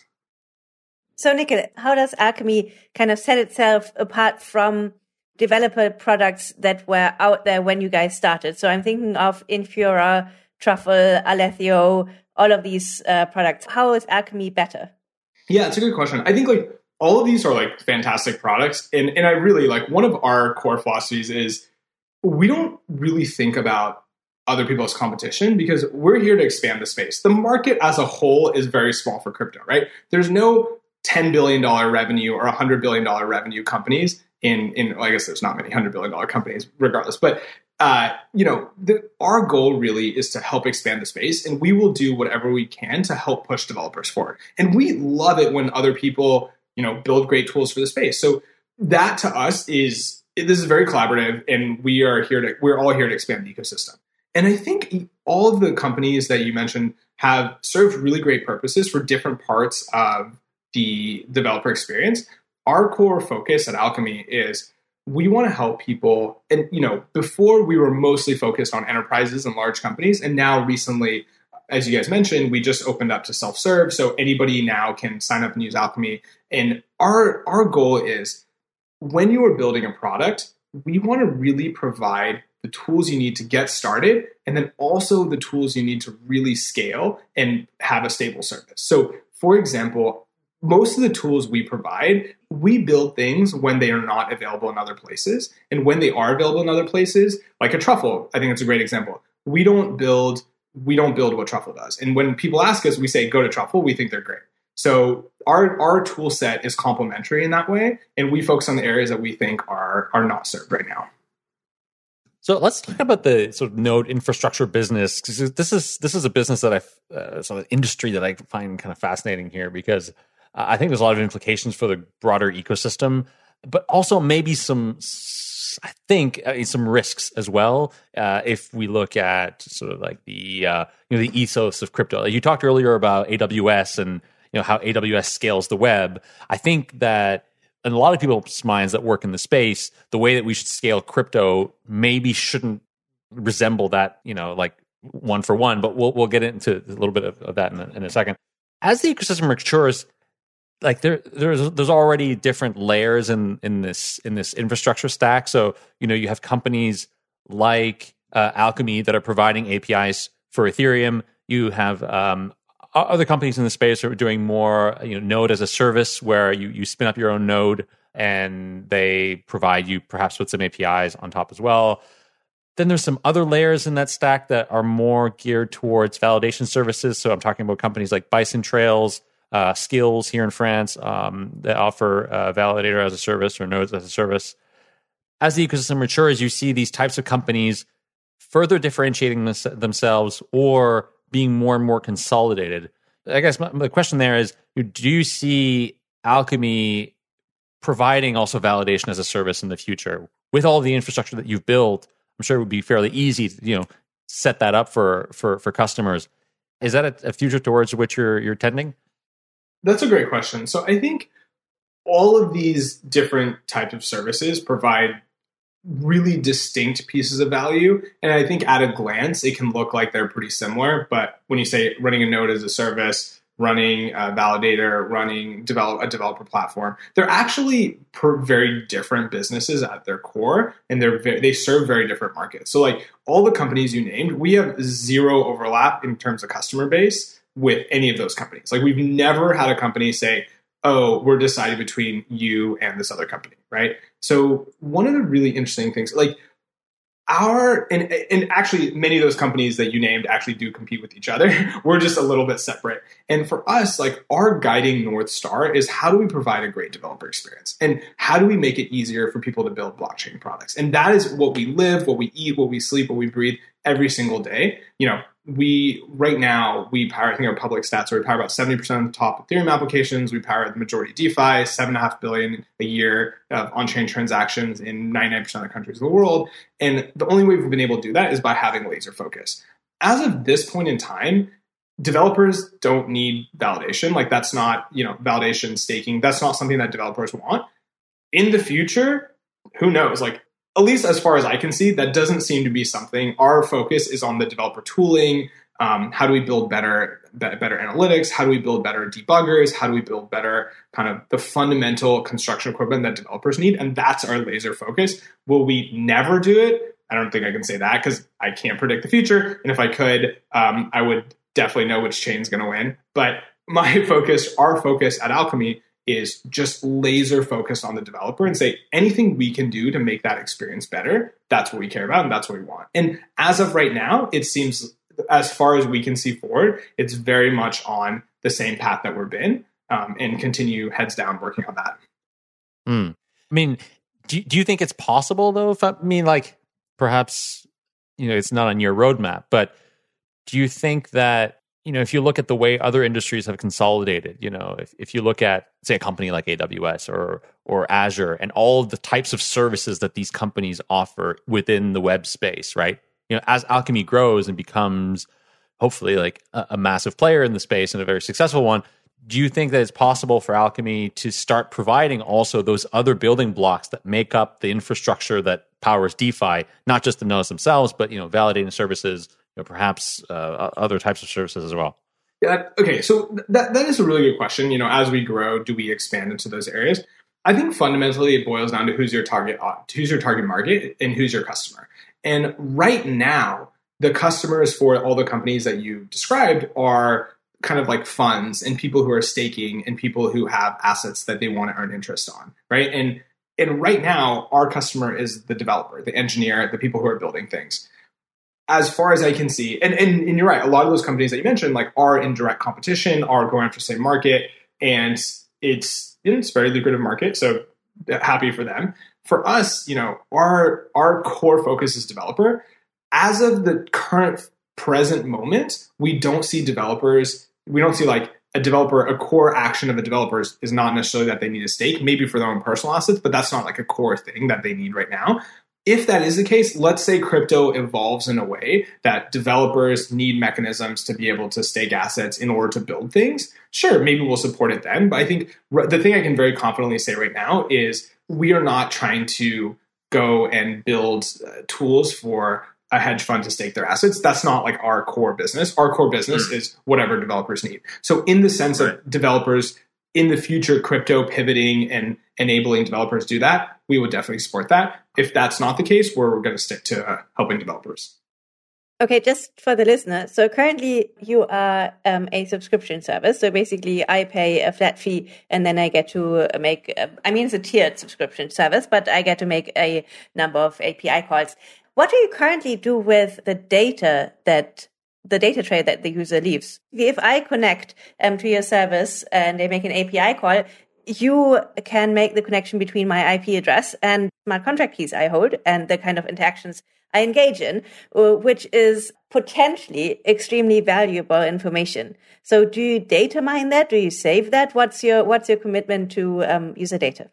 so Nikil, how does alchemy kind of set itself apart from developer products that were out there when you guys started so i'm thinking of infura Truffle, Alethio, all of these uh, products. How is Alchemy better? Yeah, it's a good question. I think like all of these are like fantastic products, and and I really like one of our core philosophies is we don't really think about other people's competition because we're here to expand the space. The market as a whole is very small for crypto, right? There's no $10 billion revenue or $100 billion revenue companies in, in well, I guess there's not many $100 billion companies regardless, but uh, you know, the, our goal really is to help expand the space, and we will do whatever we can to help push developers forward. And we love it when other people, you know, build great tools for the space. So that to us is this is very collaborative, and we are here to we're all here to expand the ecosystem. And I think all of the companies that you mentioned have served really great purposes for different parts of the developer experience. Our core focus at Alchemy is we want to help people and you know before we were mostly focused on enterprises and large companies and now recently as you guys mentioned we just opened up to self-serve so anybody now can sign up and use alchemy and our our goal is when you are building a product we want to really provide the tools you need to get started and then also the tools you need to really scale and have a stable service so for example most of the tools we provide, we build things when they are not available in other places. And when they are available in other places, like a truffle, I think it's a great example. We don't build we don't build what truffle does. And when people ask us, we say go to truffle, we think they're great. So our our tool set is complementary in that way, and we focus on the areas that we think are are not served right now. So let's talk about the sort of node infrastructure business this is this is a business that I uh, sort of industry that I find kind of fascinating here because uh, I think there's a lot of implications for the broader ecosystem, but also maybe some, I think, uh, some risks as well. Uh, if we look at sort of like the uh, you know the ethos of crypto, like you talked earlier about AWS and you know how AWS scales the web. I think that in a lot of people's minds that work in the space, the way that we should scale crypto maybe shouldn't resemble that, you know, like one for one. But we'll we'll get into a little bit of, of that in a, in a second. As the ecosystem matures, like there there's there's already different layers in in this in this infrastructure stack. So you know you have companies like uh, Alchemy that are providing APIs for Ethereum. You have um, other companies in the space are doing more you know node as a service where you you spin up your own node and they provide you perhaps with some APIs on top as well. Then there's some other layers in that stack that are more geared towards validation services. So I'm talking about companies like Bison Trails, uh, Skillz here in France um, that offer uh, validator as a service or nodes as a service. As the ecosystem matures, you see these types of companies further differentiating themselves or being more and more consolidated. I guess my, the question there is: Do you see Alchemy providing also validation as a service in the future with all the infrastructure that you've built? I'm sure it would be fairly easy to you know set that up for for for customers. Is that a, a future towards which you're you're tending? That's a great question. So I think all of these different types of services provide really distinct pieces of value. And I think at a glance, it can look like they're pretty similar. But when you say running a node as a service, running a validator, running develop a developer platform, they're actually very different businesses at their core, and they're they serve very different markets. So like all the companies you named, we have zero overlap in terms of customer base with any of those companies. Like we've never had a company say, "Oh, we're deciding between you and this other company," right? So one of the really interesting things, like our and and actually many of those companies that you named actually do compete with each other. we're just a little bit separate. And for us, like our guiding north star is how do we provide a great developer experience and how do we make it easier for people to build blockchain products? And that is what we live, what we eat, what we sleep, what we breathe every single day. You know, we right now we power I think our public stats are we power about 70% of the top Ethereum applications. We power the majority of DeFi, seven and a half billion a year of on-chain transactions in 99% of the countries in the world. And the only way we've been able to do that is by having laser focus. As of this point in time, developers don't need validation. Like that's not, you know, validation staking. That's not something that developers want. In the future, who knows? Like at least as far as I can see, that doesn't seem to be something. Our focus is on the developer tooling. Um, how do we build better better analytics? How do we build better debuggers? How do we build better kind of the fundamental construction equipment that developers need? And that's our laser focus. Will we never do it? I don't think I can say that because I can't predict the future. And if I could, um, I would definitely know which chain is going to win. But my focus, our focus at Alchemy is just laser focused on the developer and say anything we can do to make that experience better, that's what we care about and that's what we want. And as of right now, it seems as far as we can see forward, it's very much on the same path that we've been um, and continue heads down working on that. Mm. I mean, do, do you think it's possible though? If I mean, like perhaps, you know, it's not on your roadmap, but do you think that you know, if you look at the way other industries have consolidated, you know, if, if you look at say a company like AWS or or Azure and all the types of services that these companies offer within the web space, right? You know, as Alchemy grows and becomes hopefully like a, a massive player in the space and a very successful one, do you think that it's possible for Alchemy to start providing also those other building blocks that make up the infrastructure that powers DeFi, not just the nodes themselves, but you know, validating services, know, perhaps uh, other types of services as well? Yeah. Okay. So that that is a really good question. You know, as we grow, do we expand into those areas? I think fundamentally it boils down to who's your target, uh, who's your target market, and who's your customer. And right now, the customers for all the companies that you described are kind of like funds and people who are staking and people who have assets that they want to earn interest on, right? And and right now, our customer is the developer, the engineer, the people who are building things as far as I can see, and, and, and you're right, a lot of those companies that you mentioned like are in direct competition, are going after the same market, and it's it's very lucrative market. So happy for them. For us, you know, our our core focus is developer. As of the current present moment, we don't see developers. We don't see like a developer, a core action of a developer is, is not necessarily that they need a stake, maybe for their own personal assets, but that's not like a core thing that they need right now if that is the case, let's say crypto evolves in a way that developers need mechanisms to be able to stake assets in order to build things. Sure, maybe we'll support it then. But I think the thing I can very confidently say right now is we are not trying to go and build uh, tools for a hedge fund to stake their assets. That's not like our core business. Our core business mm. is whatever developers need. So, in the sense right. of developers in the future, crypto pivoting and enabling developers do that, we would definitely support that. If that's not the case, we're, we're going to stick to uh, helping developers. Okay, just for the listener. So currently you are um, a subscription service. So basically I pay a flat fee and then I get to make, uh, I mean, it's a tiered subscription service, but I get to make a number of API calls. What do you currently do with the data that the data tray that the user leaves. If I connect um, to your service and they make an API call, you can make the connection between my IP address and smart contract keys I hold and the kind of interactions I engage in, uh, which is potentially extremely valuable information. So, do you data mine that? Do you save that? What's your What's your commitment to um, user data?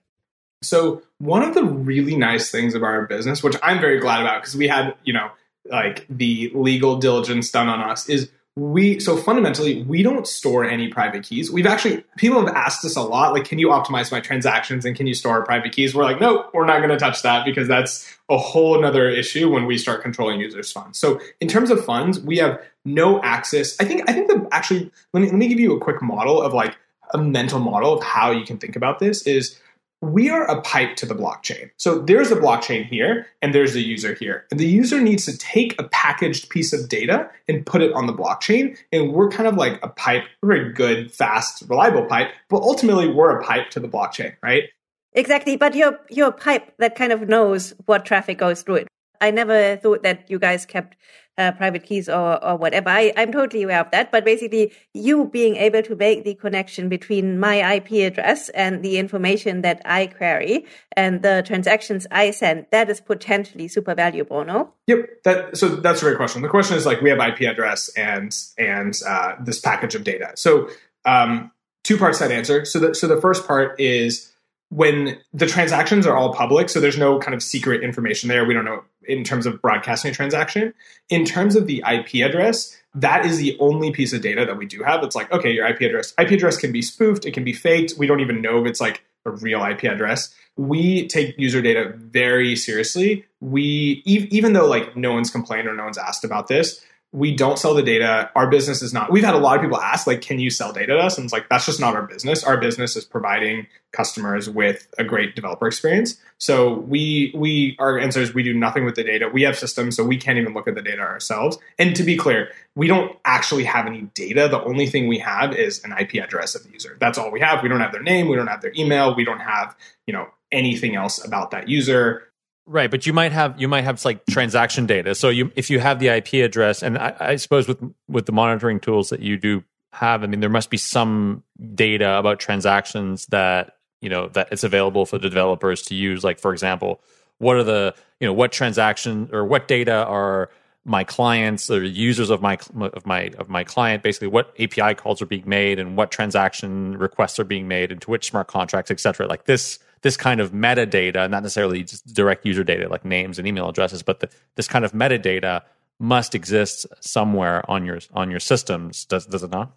So, one of the really nice things about our business, which I'm very glad about, because we had you know like the legal diligence done on us is we so fundamentally we don't store any private keys. We've actually people have asked us a lot like can you optimize my transactions and can you store our private keys? We're like nope we're not going to touch that because that's a whole another issue when we start controlling users funds. So in terms of funds we have no access. I think i think the actually let me let me give you a quick model of like a mental model of how you can think about this is we are a pipe to the blockchain. So there's a blockchain here and there's a user here. And the user needs to take a packaged piece of data and put it on the blockchain. And we're kind of like a pipe, very good, fast, reliable pipe, but ultimately we're a pipe to the blockchain, right? Exactly. But you're, you're a pipe that kind of knows what traffic goes through it. I never thought that you guys kept uh, private keys or, or whatever. I, I'm totally aware of that. But basically, you being able to make the connection between my IP address and the information that I query and the transactions I send, that is potentially super valuable, no? Yep. That, so that's a great question. The question is like we have IP address and and uh, this package of data. So um, two parts that answer. So the, so the first part is when the transactions are all public, so there's no kind of secret information there. We don't know in terms of broadcasting a transaction. In terms of the IP address, that is the only piece of data that we do have. It's like, okay, your IP address. IP address can be spoofed, it can be faked. We don't even know if it's like a real IP address. We take user data very seriously. We even though like no one's complained or no one's asked about this, we don't sell the data. Our business is not. We've had a lot of people ask, like, can you sell data to us? And it's like that's just not our business. Our business is providing customers with a great developer experience. So we we our answer is we do nothing with the data. We have systems, so we can't even look at the data ourselves. And to be clear, we don't actually have any data. The only thing we have is an IP address of the user. That's all we have. We don't have their name. We don't have their email. We don't have you know anything else about that user. Right, but you might have you might have like transaction data. So you if you have the IP address, and I, I, suppose with with the monitoring tools that you do have, I mean, there must be some data about transactions that you know that it's available for the developers to use. Like for example, what are the you know what transaction or what data are my clients or users of my of my of my client basically what API calls are being made and what transaction requests are being made into which smart contracts, etc. Like this this kind of metadata, not necessarily just direct user data like names and email addresses, but the, this kind of metadata must exist somewhere on your on your systems. Does does it not?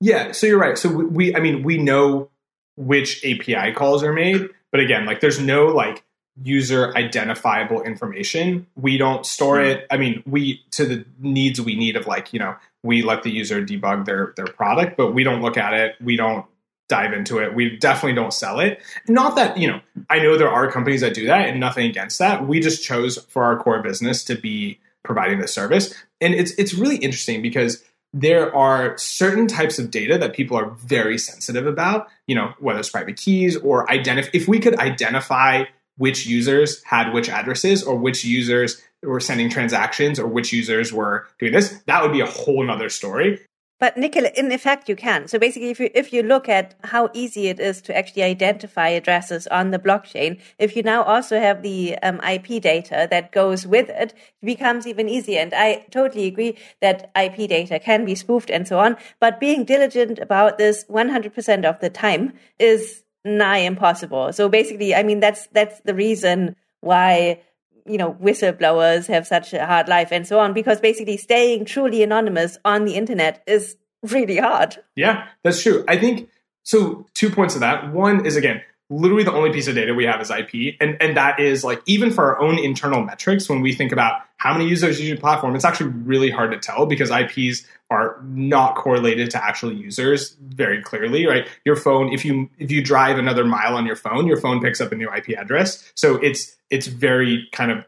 Yeah, so you're right. So we, I mean, we know which API calls are made, but again, like there's no like user identifiable information. We don't store mm-hmm. it. I mean, we to the needs we need of like you know we let the user debug their their product, but we don't look at it. We don't dive into it. We definitely don't sell it. Not that, you know, I know there are companies that do that and nothing against that. We just chose for our core business to be providing this service. And it's it's really interesting because there are certain types of data that people are very sensitive about, you know, whether it's private keys or identify if we could identify which users had which addresses or which users were sending transactions or which users were doing this, that would be a whole nother story. But Nikil, in effect, you can. So basically, if you if you look at how easy it is to actually identify addresses on the blockchain, if you now also have the um, IP data that goes with it, it becomes even easier. And I totally agree that IP data can be spoofed and so on. But being diligent about this 100% of the time is nigh impossible. So basically, I mean, that's that's the reason why you know, whistleblowers have such a hard life and so on, because basically staying truly anonymous on the internet is really hard. Yeah, that's true. I think so. Two points of that. One is again, literally the only piece of data we have is IP, and and that is like even for our own internal metrics, when we think about how many users use your platform, it's actually really hard to tell because IPs are not correlated to actual users very clearly, right? Your phone, if you if you drive another mile on your phone, your phone picks up a new IP address. So it's it's very kind of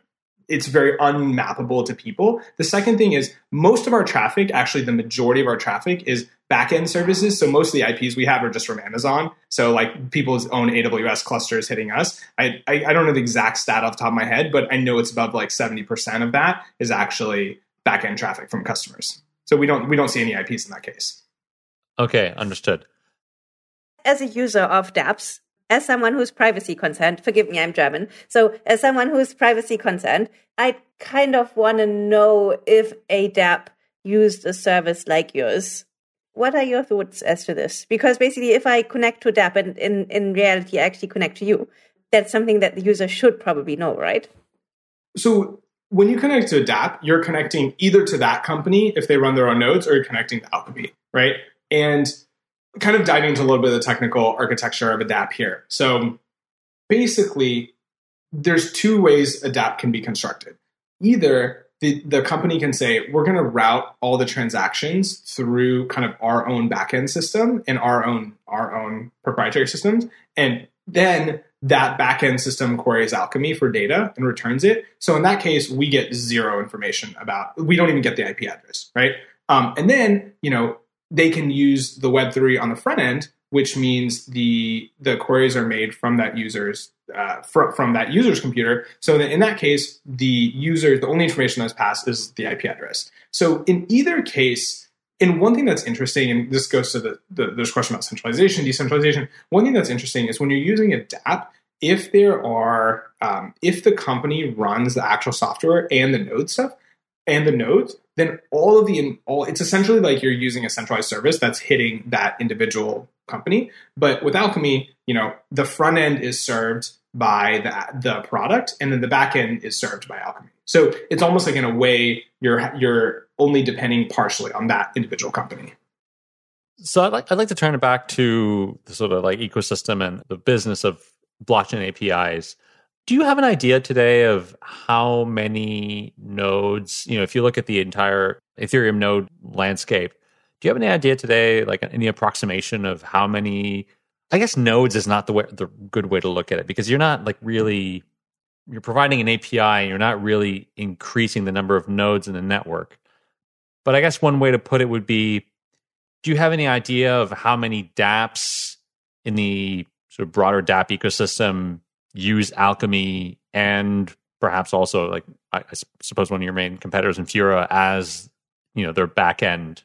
it's very unmappable to people. The second thing is most of our traffic, actually the majority of our traffic is backend services. So most of the IPs we have are just from Amazon. So like people's own AWS clusters hitting us. I, I, I don't know the exact stat off the top of my head, but I know it's above like 70% of that is actually backend traffic from customers. So we don't we don't see any IPs in that case. Okay, understood. As a user of dApps, as someone who's privacy concerned, forgive me, I'm German. So as someone who's privacy concerned, I kind of want to know if a dApp used a service like yours. What are your thoughts as to this? Because basically, if I connect to dApp and in, in reality I actually connect to you, that's something that the user should probably know, right? So when you connect to a dApp, you're connecting either to that company if they run their own nodes, or you're connecting to Alchemy, right? And kind of diving into a little bit of the technical architecture of a dApp here. So basically, there's two ways a dApp can be constructed. Either the, the company can say, we're going to route all the transactions through kind of our own backend system and our own our own proprietary systems. And then that backend system queries Alchemy for data and returns it. So in that case, we get zero information about, we don't even get the IP address, right? Um, and then, you know, they can use the Web3 on the front end, which means the the queries are made from that user's uh, from, from that user's computer. So in that case, the user, the only information that's passed is the IP address. So in either case, and one thing that's interesting, and this goes to the, the question about centralization, decentralization. One thing that's interesting is when you're using a DApp, if there are um, if the company runs the actual software and the node stuff and the nodes, then all of the all it's essentially like you're using a centralized service that's hitting that individual company. But with Alchemy, you know, the front end is served by the the product, and then the back end is served by Alchemy. So it's almost like in a way you're you're only depending partially on that individual company. So I'd like I'd like to turn it back to the sort of like ecosystem and the business of blockchain APIs. Do you have an idea today of how many nodes, you know, if you look at the entire Ethereum node landscape. Do you have any idea today, like any approximation of how many? I guess nodes is not the way, the good way to look at it because you're not like really you're providing an API and you're not really increasing the number of nodes in the network. But I guess one way to put it would be do you have any idea of how many dApps in the sort of broader dApp ecosystem use Alchemy and perhaps also like I, I suppose one of your main competitors Infura as you know their back end?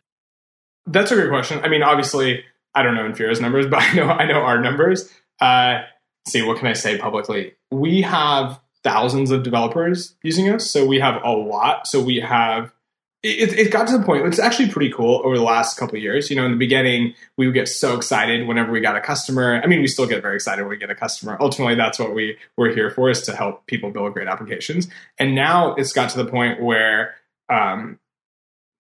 That's a great question. I mean, obviously, I don't know Infura's numbers, but I know I know our numbers. Uh, see, what can I say publicly? We have thousands of developers using us. So we have a lot. So we have it, it got to the point it's actually pretty cool over the last couple years you know in the beginning we would get so excited whenever we got a customer i mean we still get very excited when we get a customer ultimately that's what we we're here for is to help people build great applications and now it's got to the point where um,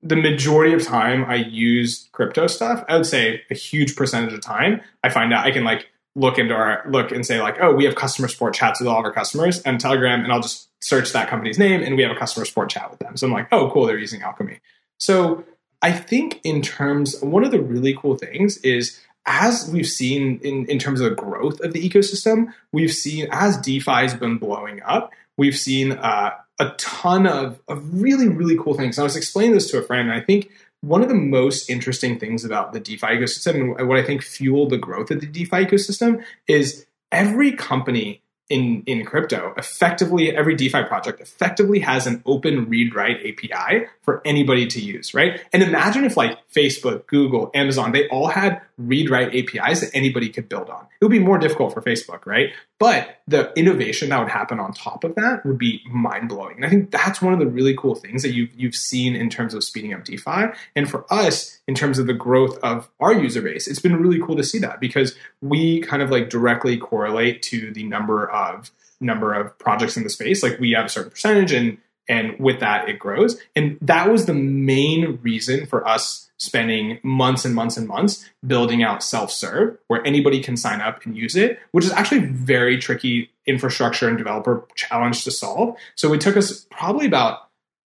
the majority of time i use crypto stuff i would say a huge percentage of time i find out i can like look into our look and say like, oh, we have customer support chats with all of our customers and Telegram, and I'll just search that company's name and we have a customer support chat with them. So I'm like, oh, cool, they're using Alchemy. So I think in terms, one of the really cool things is as we've seen in, in terms of the growth of the ecosystem, we've seen as DeFi has been blowing up, we've seen uh, a ton of, of really, really cool things. And I was explaining this to a friend, and I think one of the most interesting things about the DeFi ecosystem and what I think fueled the growth of the DeFi ecosystem is every company in, in crypto, effectively every DeFi project effectively has an open read write API for anybody to use, right? And imagine if like Facebook, Google, Amazon, they all had read write APIs that anybody could build on. It would be more difficult for Facebook, right? But the innovation that would happen on top of that would be mind blowing. And I think that's one of the really cool things that you've, you've seen in terms of speeding up DeFi. And for us, in terms of the growth of our user base, it's been really cool to see that because we kind of like directly correlate to the number of number of projects in the space. Like we have a certain percentage and and with that it grows. And that was the main reason for us spending months and months and months building out self-serve where anybody can sign up and use it which is actually very tricky infrastructure and developer challenge to solve so it took us probably about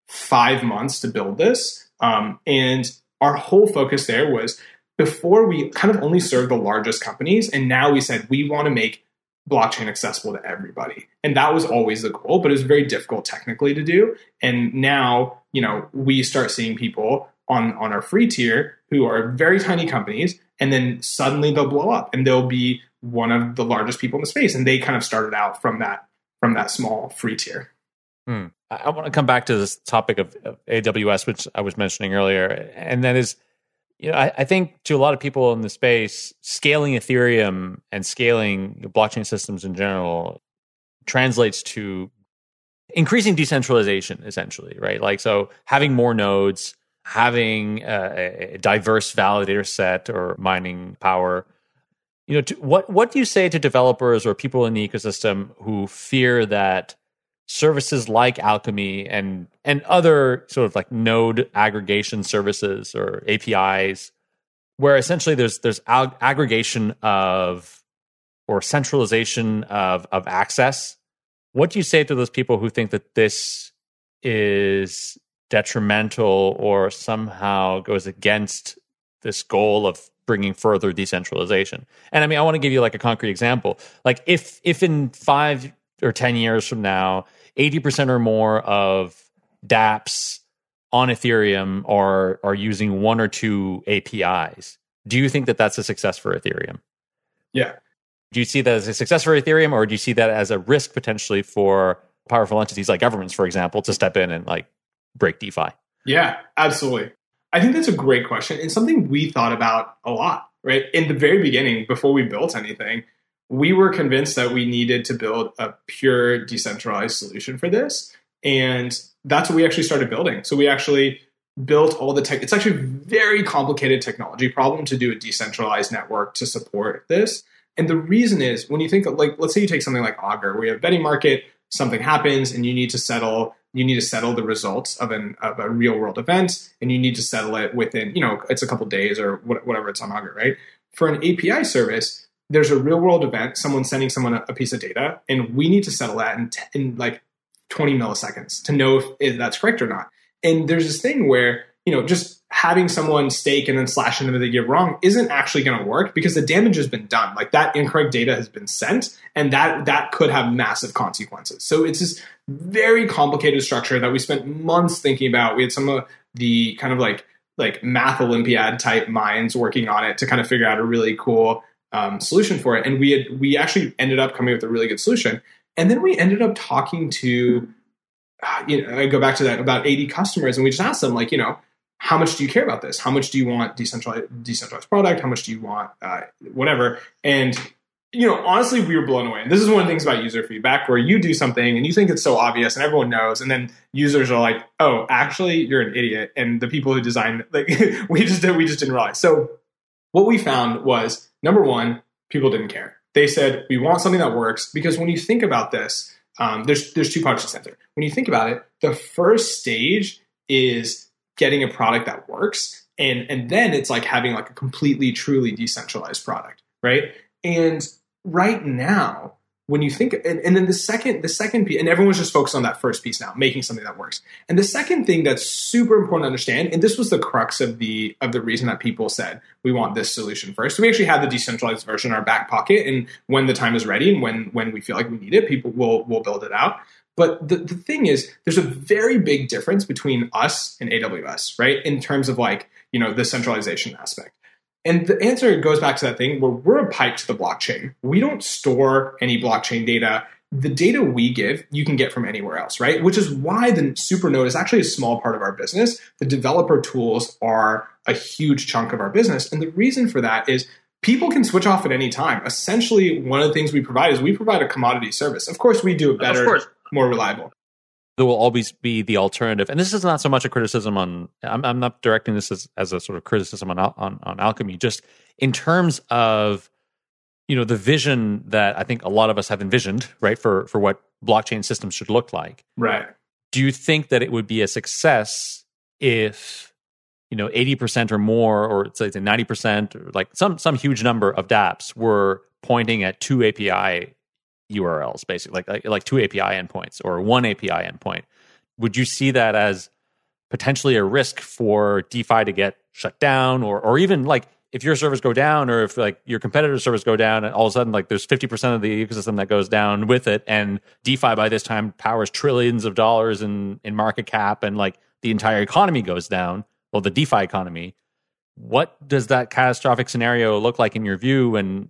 five months to build this um, and our whole focus there was before we kind of only served the largest companies and now we said we want to make blockchain accessible to everybody. And that was always the goal but it was very difficult technically to do. And now you know we start seeing people on on our free tier who are very tiny companies and then suddenly they'll blow up and they'll be one of the largest people in the space. And they kind of started out from that from that small free tier. Hmm. i want to come back to this topic of, of, aws which i was mentioning earlier and that is you know I, I, think to a lot of people in the space scaling ethereum and scaling blockchain systems in general translates to increasing decentralization essentially right? Like so having more nodes having a, a diverse validator set or mining power. You know to, what what do you say to developers or people in the ecosystem who fear that services like alchemy and and other sort of like node aggregation services or apis where essentially there's there's ag- aggregation of or centralization of of access what do you say to those people who think that this is detrimental or somehow goes against this goal of bringing further decentralization. And I mean, I want to give you like a concrete example. Like if if in 5 or 10 years from now, 80% or more of dApps on Ethereum are are using one or two APIs. Do you think that that's a success for Ethereum? Yeah. Do you see that as a success for Ethereum or do you see that as a risk potentially for powerful entities like governments for example to step in and like break DeFi? Yeah, absolutely. I think that's a great question and something we thought about a lot, right? In the very beginning, before we built anything, we were convinced that we needed to build a pure decentralized solution for this. And that's what we actually started building. So we actually built all the tech. It's actually a very complicated technology problem to do a decentralized network to support this. And the reason is when you think of like, let's say you take something like Augur, where you have betting market, something happens and you need to settle you need to settle the results of an of a real world event and you need to settle it within you know it's a couple days or whatever it's on Augur, right? For an API service, there's a real world event, someone sending someone a, piece of data, and we need to settle that in, t- in like 20 milliseconds to know if, if that's correct or not. And there's this thing where you know, just having someone stake and then slash into the give wrong isn't actually going to work because the damage has been done. Like that incorrect data has been sent, and that that could have massive consequences. So it's this very complicated structure that we spent months thinking about. We had some of the kind of like like math Olympiad type minds working on it to kind of figure out a really cool um, solution for it. And we had we actually ended up coming up with a really good solution. And then we ended up talking to, uh, you know, I go back to that about 80 customers, and we just asked them like, you know, how much do you care about this? How much do you want decentralized decentralized product? How much do you want uh, whatever? And you know, honestly, we were blown away. And this is one of the things about user feedback where you do something and you think it's so obvious and everyone knows, and then users are like, "Oh, actually, you're an idiot." And the people who designed, like, we just we just didn't realize. So, what we found was number one, people didn't care. They said, "We want something that works," because when you think about this, um, there's there's two parts to center. When you think about it, the first stage is getting a product that works, and and then it's like having like a completely truly decentralized product, right? And right now, when you think, and, and, then the second, the second piece, and everyone's just focused on that first piece now, making something that works. And the second thing that's super important to understand, and this was the crux of the of the reason that people said we want this solution first. So we actually have the decentralized version in our back pocket, and when the time is ready and when when we feel like we need it, people will will build it out. But the, the thing is, there's a very big difference between us and AWS, right? In terms of like, you know, the centralization aspect. And the answer goes back to that thing where we're a pipe to the blockchain. We don't store any blockchain data. The data we give, you can get from anywhere else, right? Which is why the Supernode is actually a small part of our business. The developer tools are a huge chunk of our business. And the reason for that is people can switch off at any time. Essentially, one of the things we provide is we provide a commodity service. Of course, we do it better, more reliable there will always be the alternative. And this is not so much a criticism on. I'm, I'm not directing this as, as a sort of criticism on, on on alchemy. Just in terms of you know the vision that I think a lot of us have envisioned, right, for for what blockchain systems should look like. Right. Do you think that it would be a success if you know 80% or more or say 90% or like some some huge number of dapps were pointing at two api URLs, basically, like, like like two API endpoints or one API endpoint. Would you see that as potentially a risk for DeFi to get shut down, or or even like if your servers go down, or if like your competitor servers go down, and all of a sudden like there's fifty percent of the ecosystem that goes down with it, and DeFi by this time powers trillions of dollars in in market cap, and like the entire economy goes down. Well, the DeFi economy. What does that catastrophic scenario look like in your view, and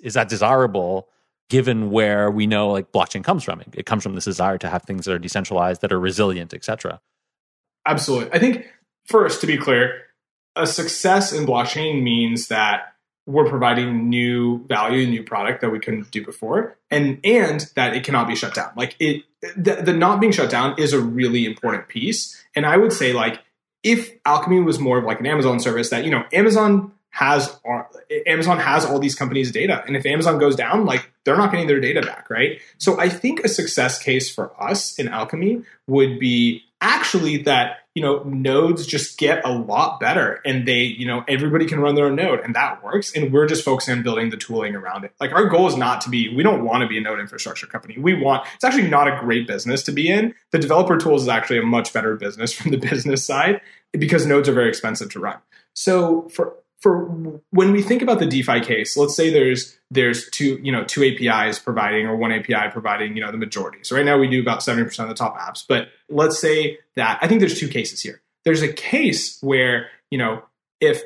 is that desirable? Given where we know like blockchain comes from. It comes from this desire to have things that are decentralized, that are resilient, etc. Absolutely. I think first, to be clear, a success in blockchain means that we're providing new value, new product that we couldn't do before, and and that it cannot be shut down. Like it, the, the not being shut down is a really important piece. And I would say like if Alchemy was more of like an Amazon service that you know Amazon has uh, Amazon has all these companies' data, and if Amazon goes down, like they're not getting their data back, right? So I think a success case for us in Alchemy would be actually that you know nodes just get a lot better, and they you know everybody can run their own node, and that works. And we're just focusing on building the tooling around it. Like our goal is not to be, we don't want to be a node infrastructure company. We want it's actually not a great business to be in. The developer tools is actually a much better business from the business side because nodes are very expensive to run. So for for when we think about the DeFi case, let's say there's there's two you know two APIs providing or one API providing you know the majority. So right now we do about seventy percent of the top apps, but let's say that I think there's two cases here. There's a case where you know if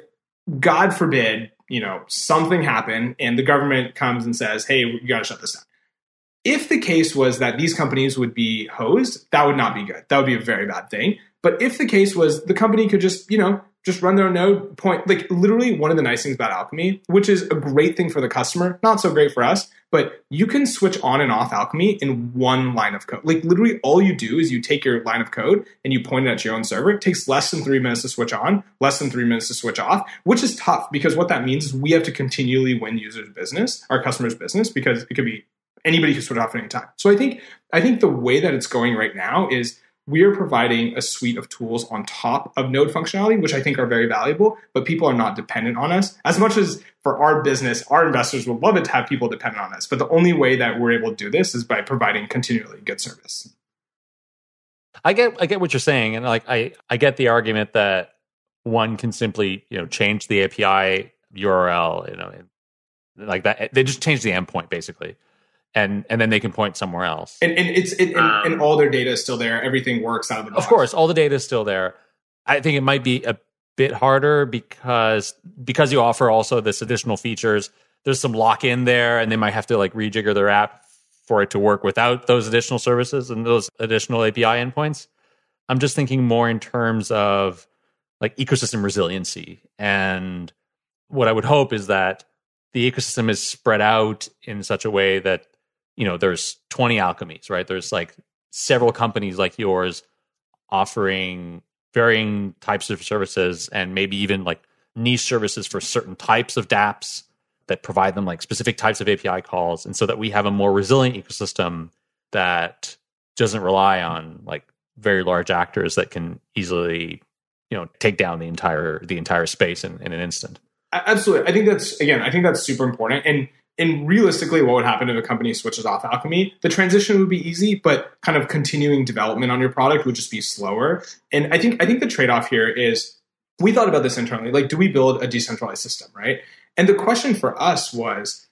God forbid you know something happened and the government comes and says, hey, you got to shut this down. If the case was that these companies would be hosed, that would not be good. That would be a very bad thing. But if the case was the company could just, you know, just run their node point like literally one of the nice things about alchemy which is a great thing for the customer not so great for us but you can switch on and off alchemy in one line of code. Like literally all you do is you take your line of code and you point it at your own server. It takes less than three minutes to switch on less than three minutes to switch off which is tough because what that means is we have to continually win users business our customers business because it could be anybody can switch off at any time. So i think i think the way that it's going right now is we are providing a suite of tools on top of node functionality, which I think are very valuable, but people are not dependent on us. As much as for our business, our investors would love it to have people dependent on us. But the only way that we're able to do this is by providing continually good service. I get I get what you're saying, and like I I get the argument that one can simply you know change the API URL, you know, like that. They just change the endpoint basically, and and then they can point somewhere else. And, and it's it, and, um, and all their data is still there. Everything works out of the box. Of course, all the data is still there. I think it might be a bit harder because because you offer also this additional features. There's some lock in there, and they might have to like rejigger their app for it to work without those additional services and those additional API endpoints. I'm just thinking more in terms of like ecosystem resiliency. And what I would hope is that the ecosystem is spread out in such a way that, you know, there's 20 alchemies, right? There's like several companies like yours offering varying types of services and maybe even like niche services for certain types of dApps that provide them like specific types of API calls, and so that we have a more resilient ecosystem that doesn't rely on like very large actors that can easily you know take down the entire the entire space in, in an instant. Absolutely, I think that's again, I think that's super important and. And realistically, what would happen if a company switches off Alchemy? The transition would be easy, but kind of continuing development on your product would just be slower. And I think I think the trade off here is we thought about this internally. Like, do we build a decentralized system, right? And the question for us was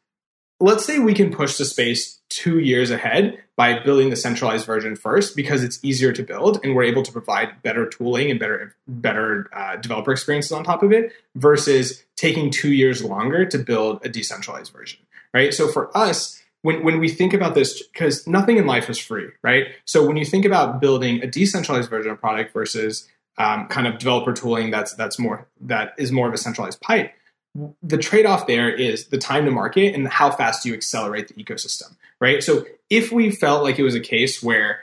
let's say we can push the space two years ahead by building the centralized version first because it's easier to build and we're able to provide better tooling and better better uh, developer experiences on top of it versus taking two years longer to build a decentralized version right? So for us when, when we think about this because nothing in life is free right? So when you think about building a decentralized version of product versus um, kind of developer tooling that's that's more that is more of a centralized pipe the trade-off there is the time to market and how fast you accelerate the ecosystem right? So if we felt like it was a case where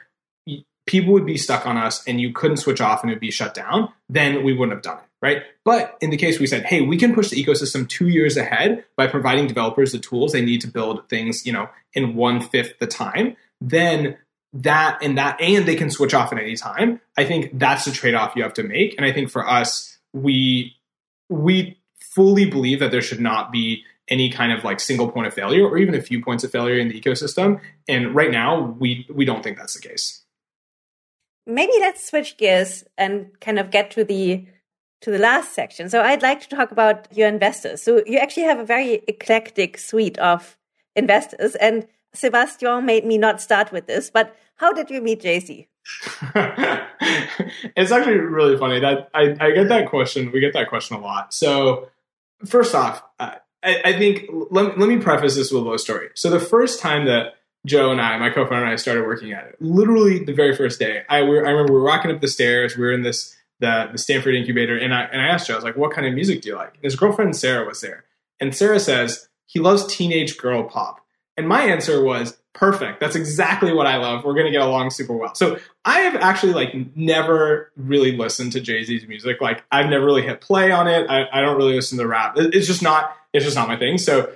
people would be stuck on us and you couldn't switch off and it would be shut down then we wouldn't have done it right but in the case we said hey we can push the ecosystem two years ahead by providing developers the tools they need to build things you know in one fifth the time then that and that and they can switch off at any time i think that's the trade-off you have to make and i think for us we we fully believe that there should not be any kind of like single point of failure or even a few points of failure in the ecosystem. And right now, we we don't think that's the case. Maybe let's switch gears and kind of get to the to the last section. So I'd like to talk about your investors. So you actually have a very eclectic suite of investors, and Sebastien made me not start with this, but how did you meet Z? it's actually really funny that I, I get that question. We get that question a lot. So first off, uh, I, I, think let, let me preface this with a little story. So the first time that Joe and I, my co-founder and I, started working at it, literally the very first day, I, we I remember we were walking up the stairs. We were in this the the Stanford incubator, and I and I asked Joe, I was like, "What kind of music do you like?" And his girlfriend Sarah was there, and Sarah says he loves teenage girl pop, and my answer was perfect. That's exactly what I love. We're going to get along super well. So I have actually like never really listened to Jay Z's music. Like I've never really hit play on it. I, I don't really listen to rap. It's just not. It's just not my thing. So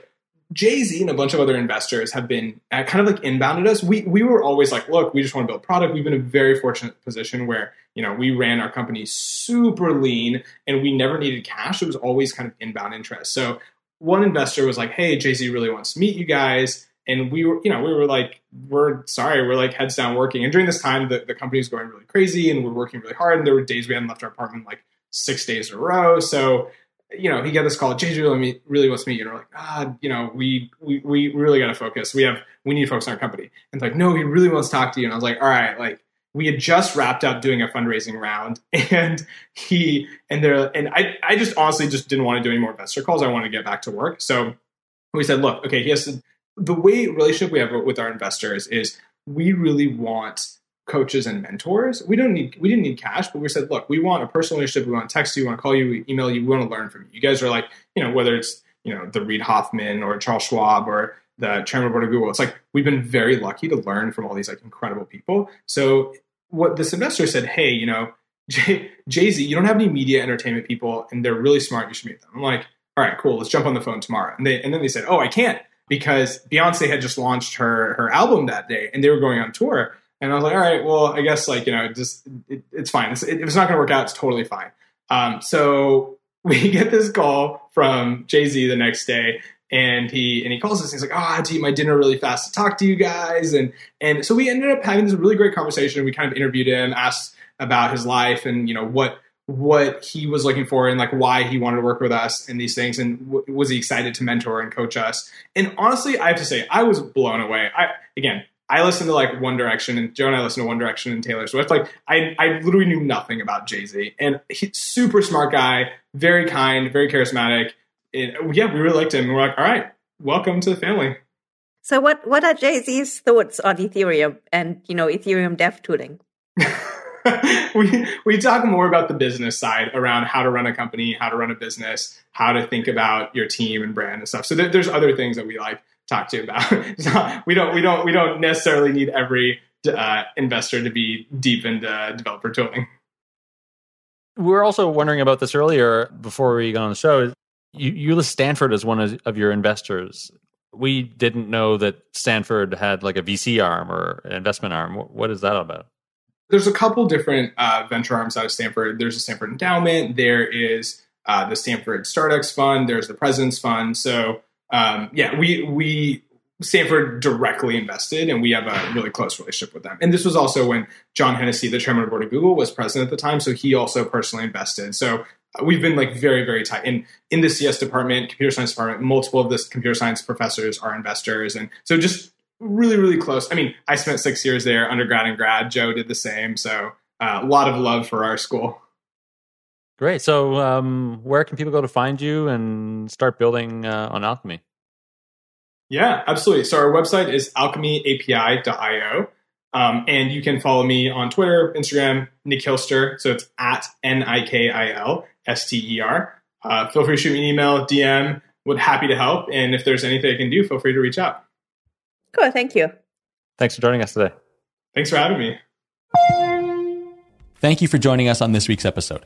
Jay Z and a bunch of other investors have been uh, kind of like inbounded us. We we were always like, look, we just want to build product. We've been in a very fortunate position where you know we ran our company super lean and we never needed cash. It was always kind of inbound interest. So one investor was like, hey, Jay Z really wants to meet you guys and we were, you know, we were like, we're sorry, we're like heads down working. And during this time, the, the company was going really crazy and we're working really hard. And there were days we hadn't left our apartment like six days in a row. So, you know, he got this call, Jay really, really wants to meet you. And we're like, ah, you know, we, we, we really got to focus. We have, we need to focus on our company. And it's like, no, he really wants to talk to you. And I was like, all right, like, we had just wrapped up doing a fundraising round and he and there and I, I just honestly just didn't want to do any more investor calls. I wanted to get back to work. So we said, look, okay, he has to the way relationship we have with our investors is we really want coaches and mentors. We don't need we didn't need cash, but we said, look, we want a personal relationship. We want to text you, we want to call you, email you. We want to learn from you. You guys are like, you know, whether it's you know the Reid Hoffman or Charles Schwab or the chairman of board of Google. It's like we've been very lucky to learn from all these like incredible people. So what this investor said, hey, you know, Jay Z, you don't have any media entertainment people, and they're really smart. You should meet them. I'm like, all right, cool. Let's jump on the phone tomorrow. And they and then they said, oh, I can't because Beyonce had just launched her her album that day and they were going on tour. And I was like, all right, well, I guess like you know, just it, it's fine. It's, it, if it's not going to work out, it's totally fine. Um, so we get this call from Jay Z the next day, and he and he calls us. And he's like, "Oh, I had to eat my dinner really fast to talk to you guys." And and so we ended up having this really great conversation. We kind of interviewed him, asked about his life, and you know what what he was looking for and like why he wanted to work with us and these things and w- was he excited to mentor and coach us and honestly i have to say i was blown away i again i listened to like one direction and joe and i listened to one direction and taylor swift like i, I literally knew nothing about jay-z. And he's super smart guy very kind very charismatic. And yeah we really liked him. And we're like all right welcome to the family. So what what are jay-z's thoughts on ethereum and you know ethereum dev tooling? We we talk more about the business side around how to run a company, how to run a business, how to think about your team and brand and stuff. So there, there's other things that we like talk to you about. we don't we don't we don't necessarily need every uh, investor to be deep into developer tooling. We were also wondering about this earlier before we got on the show. You, you list Stanford as one of, of your investors. We didn't know that Stanford had like a VC arm or an investment arm. What is that about? there's a couple different uh, venture arms out of Stanford. There's a Stanford Endowment. There is uh, the Stanford StartX Fund. There's the President's Fund. So um, yeah, we we Stanford directly invested, and we have a really close relationship with them. And this was also when John Hennessy, the chairman of the board of Google, was president at the time. So he also personally invested. So uh, we've been like very very tight. In in the CS department, computer science department, multiple of the computer science professors are investors, and so just really, really close. I mean, I spent six years there, undergrad and grad. Joe did the same. So uh, a lot of love for our school. Great. So, um, where can people go to find you and start building uh, on Alchemy? Yeah, absolutely. So, our website is alchemyapi.io. Um, and you can follow me on Twitter, Instagram, Nikilster. So, it's at N I K I L S T E R. Uh, feel free to shoot me an email, DM. Would happy to help. And if there's anything I can do, feel free to reach out. Cool. Thank you. Thanks for joining us today. Thanks for having me. Thank you for joining us on this week's episode.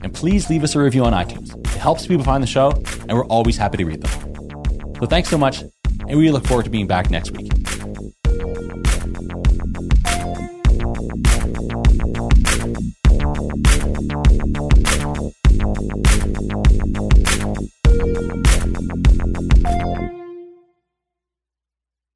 And please leave us a review on iTunes. It helps people find the show, and we're always happy to read them. So thanks so much, and we look forward to being back next week.